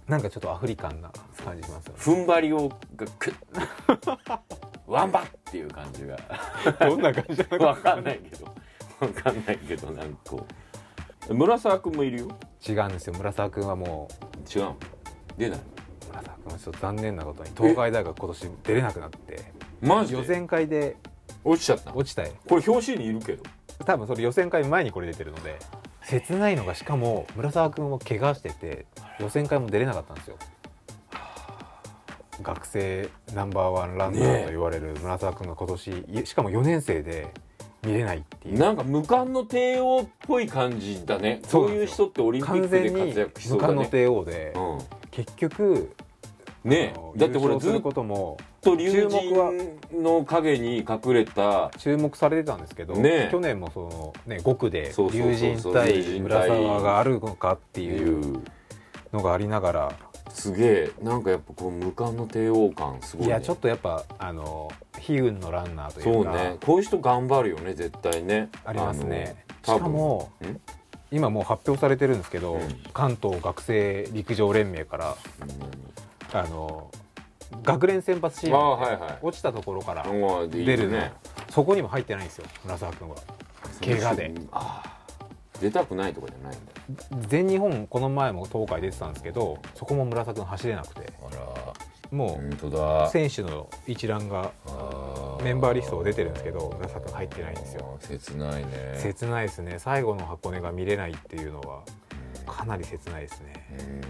Speaker 2: なんかちょっとアフリカンな感じしますよね。
Speaker 1: 踏ん張りをがクッワンバっていう感じが。
Speaker 2: どんな感じなの
Speaker 1: わかんないけど。わかんないけどなんかこう。村沢君もいるよ。
Speaker 2: 違うんですよ。村沢君はもう。
Speaker 1: 違うの？出ない
Speaker 2: 村沢君はちょっと残念なことに東海大学今年出れなくなって。
Speaker 1: マジで？
Speaker 2: 予選会で。
Speaker 1: 落ちちゃったの？
Speaker 2: 落ちたよ。
Speaker 1: これ表紙にいるけど。
Speaker 2: 多分それ予選会前にこれ出てるので切ないのがしかも村沢君も怪我してて予選会も出れなかったんですよ学生ナンバーワンランナーと言われる村沢君が今年いしかも4年生で見れないっていう。
Speaker 1: なんか無冠の帝王っぽい感じだね。
Speaker 2: そ
Speaker 1: そういう人ってオリンピックで活躍しそ
Speaker 2: 無冠の
Speaker 1: うだね
Speaker 2: 帝王で、
Speaker 1: う
Speaker 2: 結局
Speaker 1: んねだってほらずっ
Speaker 2: とも注目は
Speaker 1: 神の影に隠れた。
Speaker 2: 注目されてたんですけど、
Speaker 1: ね
Speaker 2: 去年もその、ね、5区で龍神対村沢があるのかってい
Speaker 1: う
Speaker 2: のがありながら
Speaker 1: すげえなんかやっぱこの無冠の帝王感すごい、ね、
Speaker 2: いやちょっとやっぱあの悲運のランナーとい
Speaker 1: そうう
Speaker 2: か
Speaker 1: ね。こういう人頑張るよね絶対ね。
Speaker 2: ありますね。しかも今もう発表されてるんですけど、
Speaker 1: うん。
Speaker 2: 関東学生陸上連盟からあの学連選抜チーム
Speaker 1: はいはい。
Speaker 2: 落ちたところから出るの、
Speaker 1: ね
Speaker 2: そこにも入ってないんですよ村沢君は。怪我で。
Speaker 1: ああ出たくないとかじゃないんだ
Speaker 2: 全日本この前も東海出てたんですけどそこも村沢君走れなくて。
Speaker 1: あら。
Speaker 2: もう
Speaker 1: だ。
Speaker 2: 選手の一覧がメンバーリストが出てるんですけど村沢君入ってないんですよ。
Speaker 1: 切ないね。
Speaker 2: 切ないですね。最後の箱根が見れないっていうのは
Speaker 1: うん
Speaker 2: かなり切ないですね。
Speaker 1: うん。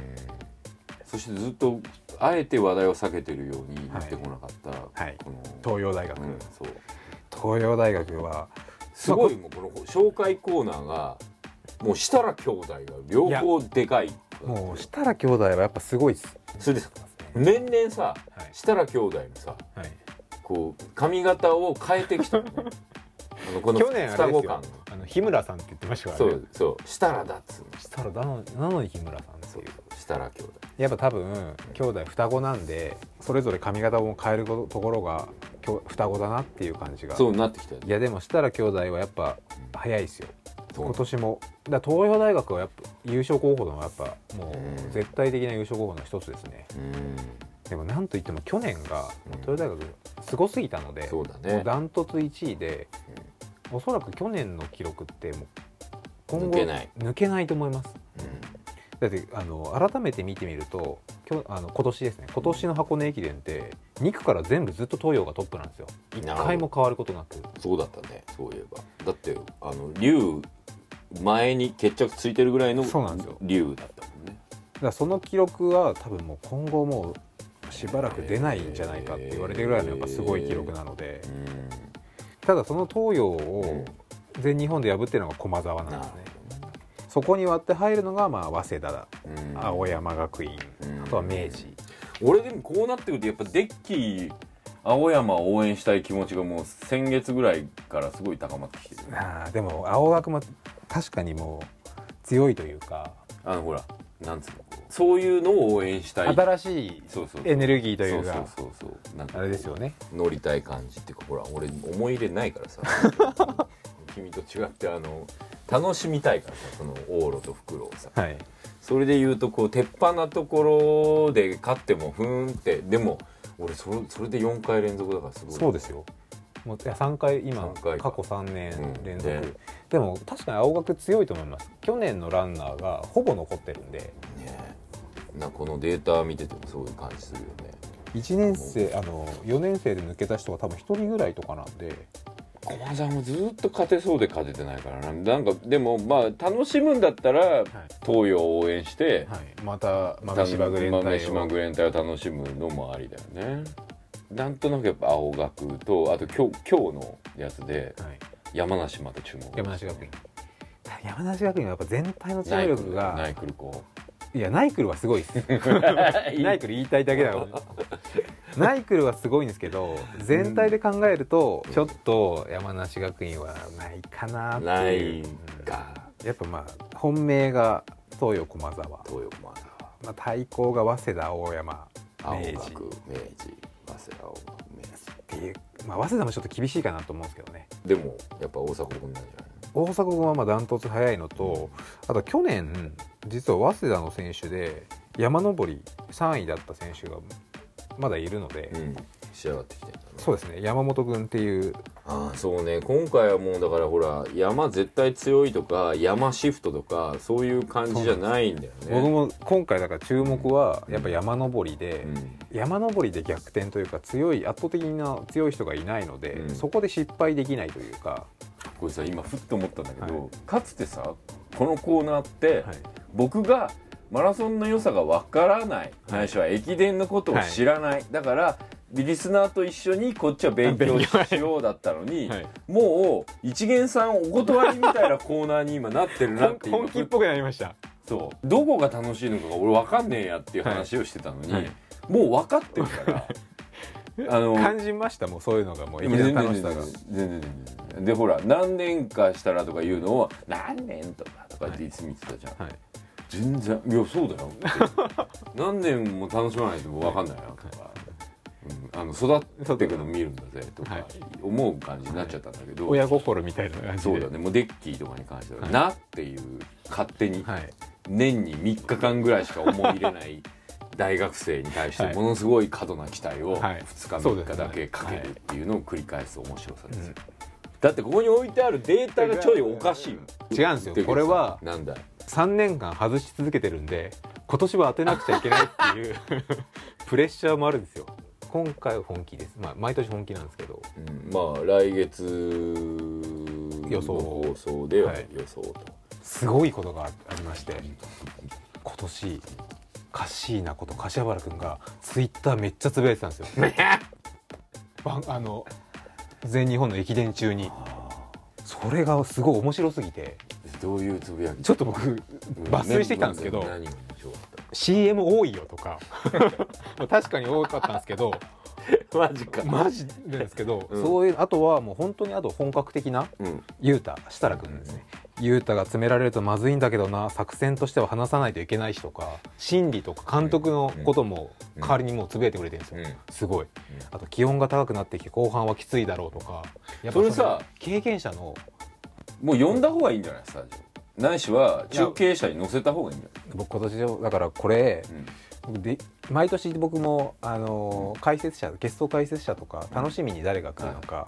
Speaker 1: そしてずっとあえて話題を避けてるように言ってこなかった、
Speaker 2: はい。
Speaker 1: この
Speaker 2: 東洋大学、
Speaker 1: うんそう。
Speaker 2: 東洋大学は
Speaker 1: すごいもうこの紹介コーナーがもう設楽兄弟が両方でかい。
Speaker 2: もう設楽兄弟はやっぱすごいです。
Speaker 1: それで年々さ
Speaker 2: はい、
Speaker 1: 設楽兄弟のさ
Speaker 2: はい、
Speaker 1: こう髪型を変えてきた。の ねあのこの
Speaker 2: 去年あれ
Speaker 1: 双子
Speaker 2: ですよ。
Speaker 1: 感
Speaker 2: あの日村さんって言ってましたからね。
Speaker 1: そうそう。設楽だっつうの。
Speaker 2: 設楽なのなのに日村さんって
Speaker 1: そう。
Speaker 2: いう
Speaker 1: 設楽兄弟。
Speaker 2: やっぱ多分兄弟双子なんでそれぞれ髪型も変えることところが双子だなっていう感じが。
Speaker 1: そうなってきたよね。
Speaker 2: いやでも設楽兄弟はやっぱ早いですよ。
Speaker 1: そう
Speaker 2: 今年も。だ東洋大学はやっぱ優勝候補のやっぱも
Speaker 1: うん。
Speaker 2: う絶対的な優勝候補の一つですね。
Speaker 1: うん。
Speaker 2: でもなんといっても去年が
Speaker 1: うん。
Speaker 2: 東洋大学すごすぎたので、もう
Speaker 1: ね。
Speaker 2: ダントツ1位で、おそらく去年の記録ってもう今後
Speaker 1: 抜けない。
Speaker 2: 抜けないと思います。
Speaker 1: う
Speaker 2: だってあの改めて見てみると今日あの今年ですね今年の箱根駅伝って2区から全部ずっと東洋がトップなんですよ。1
Speaker 1: なるほど
Speaker 2: 回も変わることなく。
Speaker 1: んそうだったね。そういえば。だってあの龍前に決着ついてるぐらいの
Speaker 2: そうなんですよ。
Speaker 1: 龍だったもんね。
Speaker 2: だからその記録は多分もう今後もうしばらく出ないんじゃないかって言われてるぐらいのやっぱすごい記録なので。ただその東洋を全日本で破ってるのが駒澤なんですねそこに割って入るのがまあ早稲田だ。青山学院。
Speaker 1: うん。
Speaker 2: あとは明治。
Speaker 1: 俺でもこうなってくるとやっぱデッキー青山を応援したい気持ちがもう先月ぐらいからすごい高まってきてる
Speaker 2: あーでも青学も確かにもう強いというか。
Speaker 1: あのほらなんつうのこう。そういうのを応援したい。
Speaker 2: 新しい
Speaker 1: そうそう
Speaker 2: エネルギーというか。
Speaker 1: そうそうそうそうなんか
Speaker 2: あれですよね。
Speaker 1: 乗りたい感じっていうかほら俺思い入れないからさ 君と違ってあの楽しみたいからさその往路と袋をさ
Speaker 2: はい。
Speaker 1: それで言うとこう鉄板なところで勝ってもふーんってでも俺それそれで4回連続だからすごい。
Speaker 2: そうですよ。もういや3回今過去3年連続、
Speaker 1: うん。ね。
Speaker 2: でも確かに青学強いと思います。去年のランナーがほぼ残ってるんで。
Speaker 1: ねなこのデータ見ててもそういう感じするよね。
Speaker 2: 1年生あの4年生で抜けた人が多分1人ぐらいとかなんで
Speaker 1: 駒澤もずっと勝てそうで勝ててないからな。なんかでもまあ楽しむんだったら東洋を応援して、
Speaker 2: はい、また豆柴グレン
Speaker 1: 豆
Speaker 2: 隊
Speaker 1: 島
Speaker 2: を
Speaker 1: グレン隊を楽しむのもありだよね。なんとなくやっぱ青学とあと今日今日のやつで
Speaker 2: はい、
Speaker 1: 山梨また注目
Speaker 2: 山梨学院。山梨学院はやっぱ全体のチーム力が
Speaker 1: ナイクルこ
Speaker 2: いやナイクルはすごいです。
Speaker 1: う
Speaker 2: ナイクル言いたいだけだよナイクルはすごいんですけど全体で考えるとちょっと山梨学院はないかなって
Speaker 1: ない
Speaker 2: いう
Speaker 1: か。
Speaker 2: うん。やっぱまあ本命が東洋駒沢、
Speaker 1: 東洋駒澤
Speaker 2: まあ、対抗が早稲田大山。
Speaker 1: 青
Speaker 2: 明治。
Speaker 1: 学明治早稲田青学明
Speaker 2: っていう、まあ、早稲田もちょっと厳しいかなと思うんですけどね。
Speaker 1: 治でもやっぱ大阪君なんじゃない
Speaker 2: 大阪君はまあダントツ早いのとあと去年実は早稲田の選手で山登り3位だった選手がまだいるので、
Speaker 1: うん。仕上がってきてんだね。
Speaker 2: そうですね。山本君っていう。
Speaker 1: ああそうね。今回はもうだからほら山絶対強いとか山シフトとかそういう感じじゃないんだよね。
Speaker 2: 僕も今回だから注目はやっぱ山登りで、
Speaker 1: うん。
Speaker 2: 山登りで逆転というか強い圧倒的な強い人がいないので、
Speaker 1: うん。
Speaker 2: そこで失敗できないというか、
Speaker 1: これさ今ふっと思ったんだけど、
Speaker 2: はい。
Speaker 1: かつてさこのコーナーって、
Speaker 2: はい。
Speaker 1: 僕がマラソンの良さがわからない。ない。しは駅伝のことを知らない、だからリスナーと一緒にこっちは勉強しようだったのに、
Speaker 2: はい。
Speaker 1: もう一元さんお断りみたいなコーナーに今なってるなっていう。
Speaker 2: 本気っぽくなりました。
Speaker 1: そう。どこが楽しいのかが俺分かんねえやっていう話をしてたのに、
Speaker 2: はい。
Speaker 1: もう分かってるから。あの
Speaker 2: 感じましたもうそういうのがもう。駅伝の楽しさが。
Speaker 1: 全然全然全然。でほら何年かしたらとか言うのを何年とかとかっていつも言ってたじゃん、
Speaker 2: はい
Speaker 1: 全然いやそうだよ。何年も楽しまないと分かんないよとか、うん、あの育っていくの見るんだぜとか
Speaker 2: はい
Speaker 1: 思う感じになっちゃったんだけど、
Speaker 2: 親心みたいな感じで。
Speaker 1: そうだね。もうデッキーとかに関しては、
Speaker 2: はい。
Speaker 1: なっていう勝手に
Speaker 2: はい。
Speaker 1: 年に3日間ぐらいしか思い入れない 大学生に対して
Speaker 2: はい。
Speaker 1: ものすごい過度な期待を
Speaker 2: はい。
Speaker 1: 2日3
Speaker 2: そうですね。
Speaker 1: 日だけかけるっていうのを繰り返す面白さですよ、
Speaker 2: うん。
Speaker 1: だってここに置いてあるデータがちょいおかしい。
Speaker 2: 違うんですよ。これは
Speaker 1: なんだ
Speaker 2: 3年間外し続けてるんで今年は当てなくちゃいけないっていう プレッシャーもあるんですよ。今回は本気です。まあ毎年本気なんですけど。
Speaker 1: うん。まあ来月の
Speaker 2: 予想
Speaker 1: 放送では
Speaker 2: はい。
Speaker 1: 予想と、
Speaker 2: すごいことがありまして今年カッシーナこと柏原君がツイッターめっちゃつぶやいてたんですよ。あの全日本の駅伝中に。それがすごい面白すぎて
Speaker 1: どういうつぶやき？
Speaker 2: ちょっと僕抜粋してきたんですけど、CM 多いよとか。確かに多かったんですけど
Speaker 1: た マジか。
Speaker 2: マジですけど、
Speaker 1: うん。
Speaker 2: そういうあとはもう本当にあと本格的な
Speaker 1: うん。
Speaker 2: 雄太設楽君ですね。雄太が詰められるとまずいんだけどな。作戦としては話さないといけないしとか心理とか監督のことも
Speaker 1: うん
Speaker 2: 代わりにもうつぶやいてくれてるんですよ、
Speaker 1: うん。
Speaker 2: すごい。あと気温が高くなってきて後半はきついだろうとか。やっぱ
Speaker 1: それさ
Speaker 2: 経験者の
Speaker 1: もう呼んだ方がいいんじゃない？スタジオ。ないしは中継車に乗せた方がいいんだよ、
Speaker 2: 僕今年のだからこれ
Speaker 1: うん。
Speaker 2: 僕で毎年僕もあのー解説者ゲスト解説者とか楽しみに誰が来るのか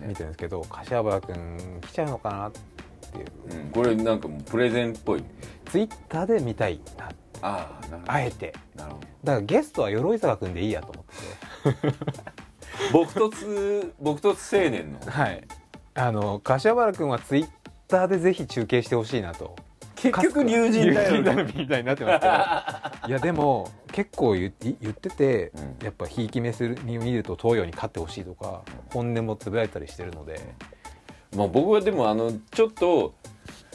Speaker 1: うん。ね。
Speaker 2: 見てるんですけど柏原君来ちゃうのかなっていう。
Speaker 1: うん、これなんかもうプレゼンっぽい。
Speaker 2: ツイッターで見たいな
Speaker 1: ああなるほど。
Speaker 2: あえて。
Speaker 1: なるほど。
Speaker 2: だからゲストは鎧坂君でいいやと思って。
Speaker 1: 僕突僕突青年の。
Speaker 2: はいあの柏原君はツイッターでぜひ中継してほしいなと。
Speaker 1: 結局龍神だよ
Speaker 2: 龍神みたいになってますけどいやでも結構言ってて、
Speaker 1: うん。
Speaker 2: やっぱひいき目するに見ると東洋に勝ってほしいとか本音もつぶやいたりしてるので。
Speaker 1: まあ僕はでもあのちょっと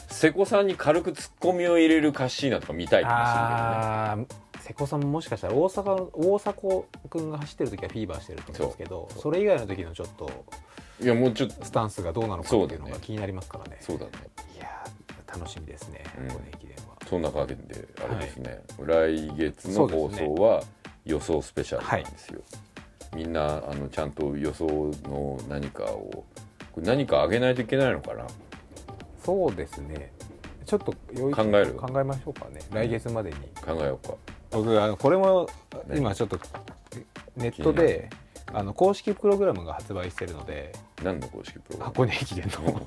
Speaker 1: 瀬古さんに軽くツッコミを入れるカッシーナとか見たいかもし
Speaker 2: ああ瀬古さんももしかしたら大阪大迫君が走ってる時はフィーバーしてると思うんですけどそれ以外の時のちょっと
Speaker 1: いやもうちょっと
Speaker 2: スタンスがどうなのかっていうのが気になりますからね。
Speaker 1: そうだね。
Speaker 2: いやー楽しみですね。
Speaker 1: うん。
Speaker 2: 箱根駅伝は、
Speaker 1: そんなわけであれですね、来月の放送は予想スペシャルなんですよ。みんなあのちゃんと予想の何かをこれ何かあげないといけないのかな？
Speaker 2: そうですね。ちょっと
Speaker 1: 考える？
Speaker 2: 考えましょうかね。来月までに。
Speaker 1: 考えようか
Speaker 2: 僕あのこれも
Speaker 1: ね。
Speaker 2: 今ちょっとネットであの公式プログラムが発売してるので
Speaker 1: 何の公式プログラム？
Speaker 2: 箱根駅伝の。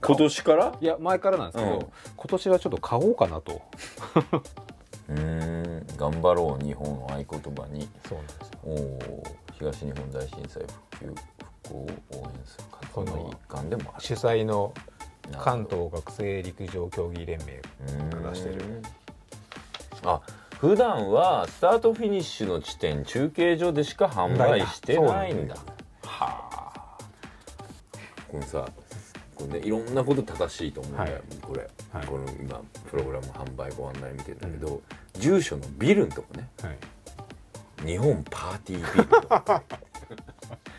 Speaker 1: 今年から？
Speaker 2: いや前からなんですけど、
Speaker 1: うん。
Speaker 2: 今年はちょっと買おうかなと。
Speaker 1: うん。頑張ろう日本を合言葉に。
Speaker 2: そうなんですよ。
Speaker 1: おー東日本大震災復旧復興を応援する活動の一環でもある。
Speaker 2: 主催の関東学生陸上競技連盟
Speaker 1: うん
Speaker 2: 出してる。
Speaker 1: あ普段はスタートフィニッシュの地点中継所でしか販売してないんだ。はあ。このさこれねいろんなこと正しいと思うんだよ、
Speaker 2: はい。
Speaker 1: これ、
Speaker 2: はい。
Speaker 1: この今プログラム販売ご案内見てるんだけど、住所のビルのとこね。
Speaker 2: はい。
Speaker 1: 日本パーティービルとか。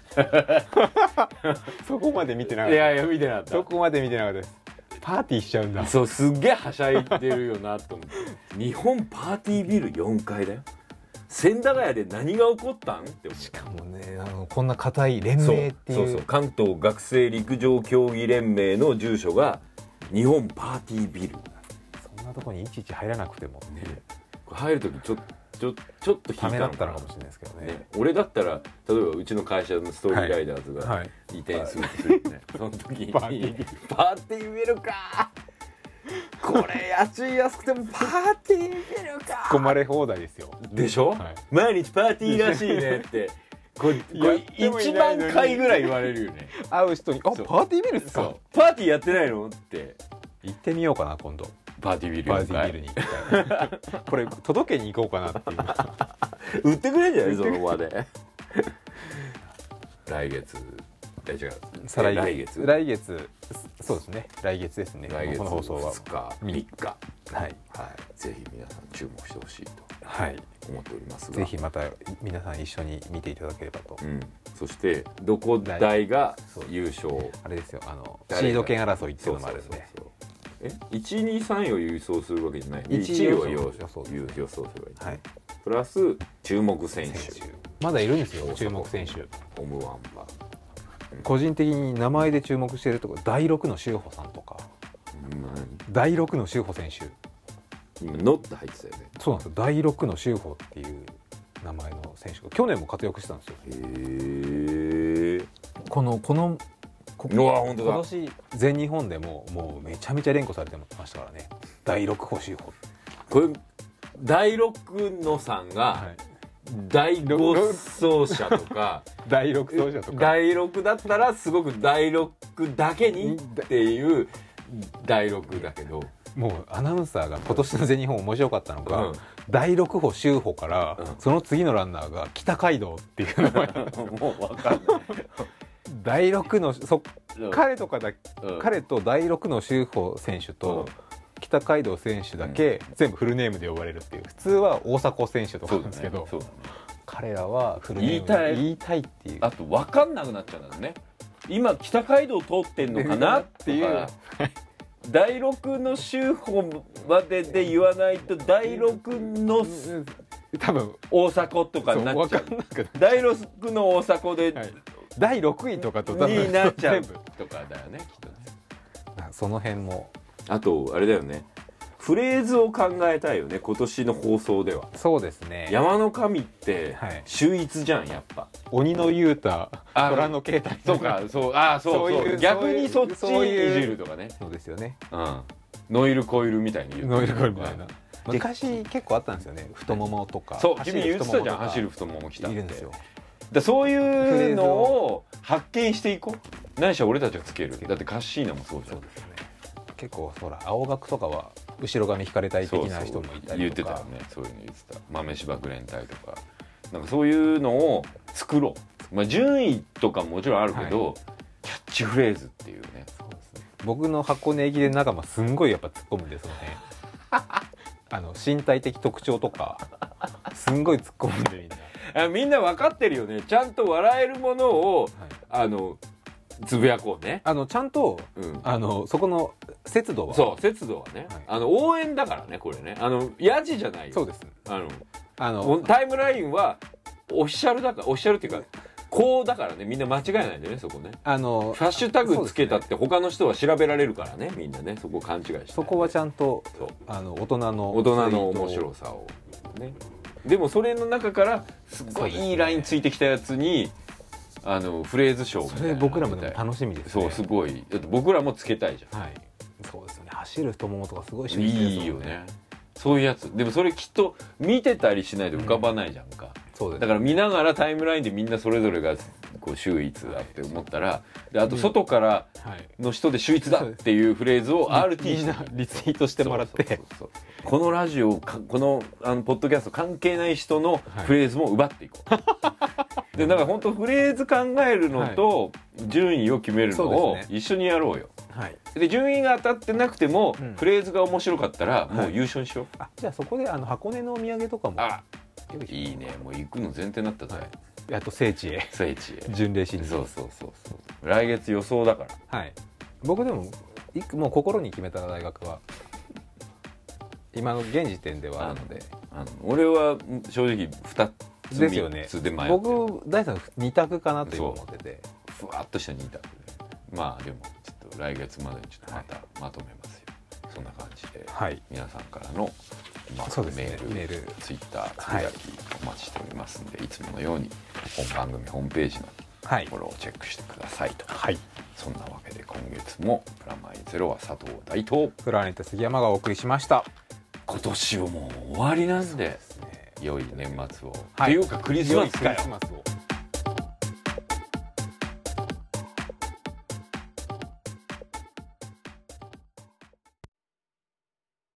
Speaker 2: そこまで見てなか
Speaker 1: いやいや見てなかった。
Speaker 2: そこまで見てなかったですパーティーしちゃうんだ。
Speaker 1: そうすっげえはしゃいでるよなと思って。日本パーティービル4階だよ。千駄ヶ谷で何が起こったん？って
Speaker 2: しかもねあのこんな硬い連盟っていう。
Speaker 1: そうそう関東学生陸上競技連盟の住所が日本パーティービル。
Speaker 2: そんなとこにいちいち入らなくても。ね。
Speaker 1: 入る時ちょちょちょっと引い
Speaker 2: た
Speaker 1: のかな。
Speaker 2: ったのかもしれないですけどね。
Speaker 1: ね、俺だったら例えばうちの会社のストーリーライダーズが
Speaker 2: はい。
Speaker 1: 移転するとするよね、その時に
Speaker 2: パーティー。ビ
Speaker 1: パーティービルか。これ家賃安くてもパーティービルか。
Speaker 2: 込まれ放題ですよ。
Speaker 1: でしょ、
Speaker 2: はい。
Speaker 1: 毎日パーティーらしいねって。これこれ
Speaker 2: やってもい
Speaker 1: 1
Speaker 2: ないのに
Speaker 1: 万回ぐらい言われるよね。
Speaker 2: 会う人に「あパーティービルですか？
Speaker 1: パーティーやってないの？って。
Speaker 2: 行ってみようかな今度
Speaker 1: パーティービル
Speaker 2: パーティービルに行きたい。これ届けに行こうかなっていう。
Speaker 1: 売ってくれんじゃない？その場で。来月え違う
Speaker 2: 再来
Speaker 1: 来月？
Speaker 2: 来月そうですね。来月ですね。
Speaker 1: 来月
Speaker 2: この放送は。
Speaker 1: 2日。
Speaker 2: み
Speaker 1: 3日。
Speaker 2: はい。
Speaker 1: はい。ぜひ皆さん注目してほしいと
Speaker 2: はい。
Speaker 1: 思っておりますが。
Speaker 2: ぜひまた皆さん一緒に見ていただければと。
Speaker 1: うん、そしてどこ大が
Speaker 2: そう
Speaker 1: 優勝？
Speaker 2: あれですよ。あのシード権争いってい
Speaker 1: そうう
Speaker 2: のもあるんで。
Speaker 1: そうそうえ？123位を優勝するわけじゃない。
Speaker 2: 一
Speaker 1: 1位を
Speaker 2: 予
Speaker 1: 予
Speaker 2: 想予想
Speaker 1: 予予想すればいい、
Speaker 2: はい。
Speaker 1: プラス注目選手。
Speaker 2: まだいるんですよ注目選手。
Speaker 1: オムワンバ
Speaker 2: 個人的に名前で注目してるとこ第6の修穂さんとか。
Speaker 1: 今
Speaker 2: 第6の修穂選手。
Speaker 1: 今ノット入ってたよね。
Speaker 2: そうなんですよ。第6の修穂っていう名前の選手が去年も活躍してたんですよ。
Speaker 1: へえ
Speaker 2: このこのこ
Speaker 1: うわ本当だ。
Speaker 2: 今年全日本でももうめちゃめちゃ連呼されてましたからね。第6歩修穂
Speaker 1: これ第六のさんが
Speaker 2: はい。
Speaker 1: 第5走者とか
Speaker 2: 第6走者とか。
Speaker 1: 第6だったらすごく第6だけにっていう第6だけど。
Speaker 2: もうアナウンサーが今年の全日本面白かったのが、
Speaker 1: うん。
Speaker 2: 第6歩修歩から、
Speaker 1: うん。
Speaker 2: その次のランナーが北海道っていう名前。
Speaker 1: もう分かんない
Speaker 2: 第6のそ
Speaker 1: うん
Speaker 2: 彼とかだ、
Speaker 1: うん。
Speaker 2: 彼と第6の修歩選手と、北海道選手だけ全部フルネームで呼ばれるっていう。普通は大迫選手とかなんですけど、
Speaker 1: ねね。
Speaker 2: 彼らはフルネームで
Speaker 1: 言いたい
Speaker 2: 言いたいっていう。
Speaker 1: あと分かんなくなっちゃうんだね。今北海道通ってんのかな？っていう。第6の州法までで言わないと第6の
Speaker 2: 多分。
Speaker 1: 大迫とかになっちゃう。第6の大迫で、
Speaker 2: はい第6位とかと多分
Speaker 1: になっちゃう
Speaker 2: 全部
Speaker 1: とかだよねきっとね。
Speaker 2: その辺も。
Speaker 1: あとあれだよね。フレーズを考えたいよね今年の放送では。
Speaker 2: そうですね。
Speaker 1: 山の神って
Speaker 2: はい。
Speaker 1: 秀逸じゃんやっぱ。
Speaker 2: 鬼の雄太
Speaker 1: あ
Speaker 2: 虎の形態
Speaker 1: とかそうああそうそう。
Speaker 2: そういう
Speaker 1: 逆にそっち
Speaker 2: そういう
Speaker 1: いじるとかね。
Speaker 2: そうですよね。
Speaker 1: うん。ノイルコイルみたいに言う
Speaker 2: ノイルコイルみたいな。
Speaker 1: で
Speaker 2: 昔結構あったんですよね。太ももとか。
Speaker 1: そう
Speaker 2: 走
Speaker 1: 君言ってたじゃん走る太もも来たって。
Speaker 2: いるんですよ
Speaker 1: だそういうのを発見していこう。何しろ俺たちがつけるだってカッシーナもそうじゃん。
Speaker 2: そうですよね。結構ほら青学とかは後ろ髪引かれたい的な人もいた
Speaker 1: 言
Speaker 2: りとか。
Speaker 1: ってたよね。そういうの言ってた。豆柴グレン隊とか。なんかそういうのを作ろう、まあ、順位とかももちろんあるけど、キャッチフレーズっていうね。
Speaker 2: そうですね。僕の箱根駅伝仲間すんごいやっぱ突っ込むんですよね。あの身体的特徴とかすんごい突っ込むんでみんな、
Speaker 1: あみんな分かってるよね。ちゃんと笑えるものを
Speaker 2: はい。
Speaker 1: あのつぶやこうね、
Speaker 2: あのちゃんと
Speaker 1: うん、
Speaker 2: あのそこの節度は。
Speaker 1: そう節度はね、
Speaker 2: はい。
Speaker 1: あの応援だからねこれね。あのヤジじゃないよ。
Speaker 2: そうです。
Speaker 1: あの
Speaker 2: あの
Speaker 1: タイムラインはオフィシャルだからオフィシャルっていうかこうだからね。みんな間違えないでねそこね。
Speaker 2: あの
Speaker 1: ハッシュタグつけたって他の人は調べられるからねみんなね。そこ勘違いして
Speaker 2: そこはちゃんとあの大人の
Speaker 1: 大人の面白さを。ねでもそれの中からすっごいいいラインついてきたやつにあのフレーズ賞みたいな
Speaker 2: それ僕らもでも楽しみですね。
Speaker 1: そうすごい。だって僕らもつけたいじゃん。
Speaker 2: はい。そうですよね。走る太ももとかすごい秀逸ですもん
Speaker 1: いいよね。そういうやつ。でもそれきっと見てたりしないと浮かばないじゃんか、
Speaker 2: そうです
Speaker 1: だから見ながらタイムラインでみんなそれぞれがこう秀逸だって思ったらであと外から
Speaker 2: はい。
Speaker 1: の人で秀逸だっていうフレーズを RT
Speaker 2: みんなリツイートしてもらって。
Speaker 1: このラジオかこのあのポッドキャスト関係ない人のフレーズも奪っていこう、でだから本当フレーズ考えるのと順位を決めるのを一緒にやろうよ。
Speaker 2: はい。
Speaker 1: で順位が当たってなくても、
Speaker 2: うん。
Speaker 1: フレーズが面白かったらも
Speaker 2: はい。
Speaker 1: う優勝にしよう、
Speaker 2: あじゃあそこであの箱根のお土産とかも
Speaker 1: あ
Speaker 2: 用意し
Speaker 1: いいね。もう行くの前提になったぜ、
Speaker 2: はい。やっと聖地へ。
Speaker 1: 聖地へ。
Speaker 2: 巡礼しに。
Speaker 1: そうそうそうそう。来月予想だから。
Speaker 2: はい。僕でももう心に決めた大学は今の現時点ではあるので。
Speaker 1: あの俺は正直2つ
Speaker 2: ですよね。
Speaker 1: 3つで迷ってる。
Speaker 2: 僕大さん2択かなと今思ってて。
Speaker 1: ふわっとした2択で。まあでもちょっと来月までにちょっとまたまとめます。よ、そんな感じで
Speaker 2: はい。
Speaker 1: 皆さんからの、まあ
Speaker 2: ね。
Speaker 1: メール
Speaker 2: メール。
Speaker 1: ツイッターつぶやきお待ちしておりますんで、い、つものように本番組ホームページの
Speaker 2: はい。
Speaker 1: フォローをチェックしてくださいと、
Speaker 2: はい。
Speaker 1: そんなわけで今月も「プラマイゼロ」は佐藤大東
Speaker 2: プラネット杉山がお送りしました。
Speaker 1: 今年をもう終わりなんで
Speaker 2: ね。
Speaker 1: 良い年末を、
Speaker 2: はい。
Speaker 1: っていうかクリスマスかよ。
Speaker 2: 良いクリスマスを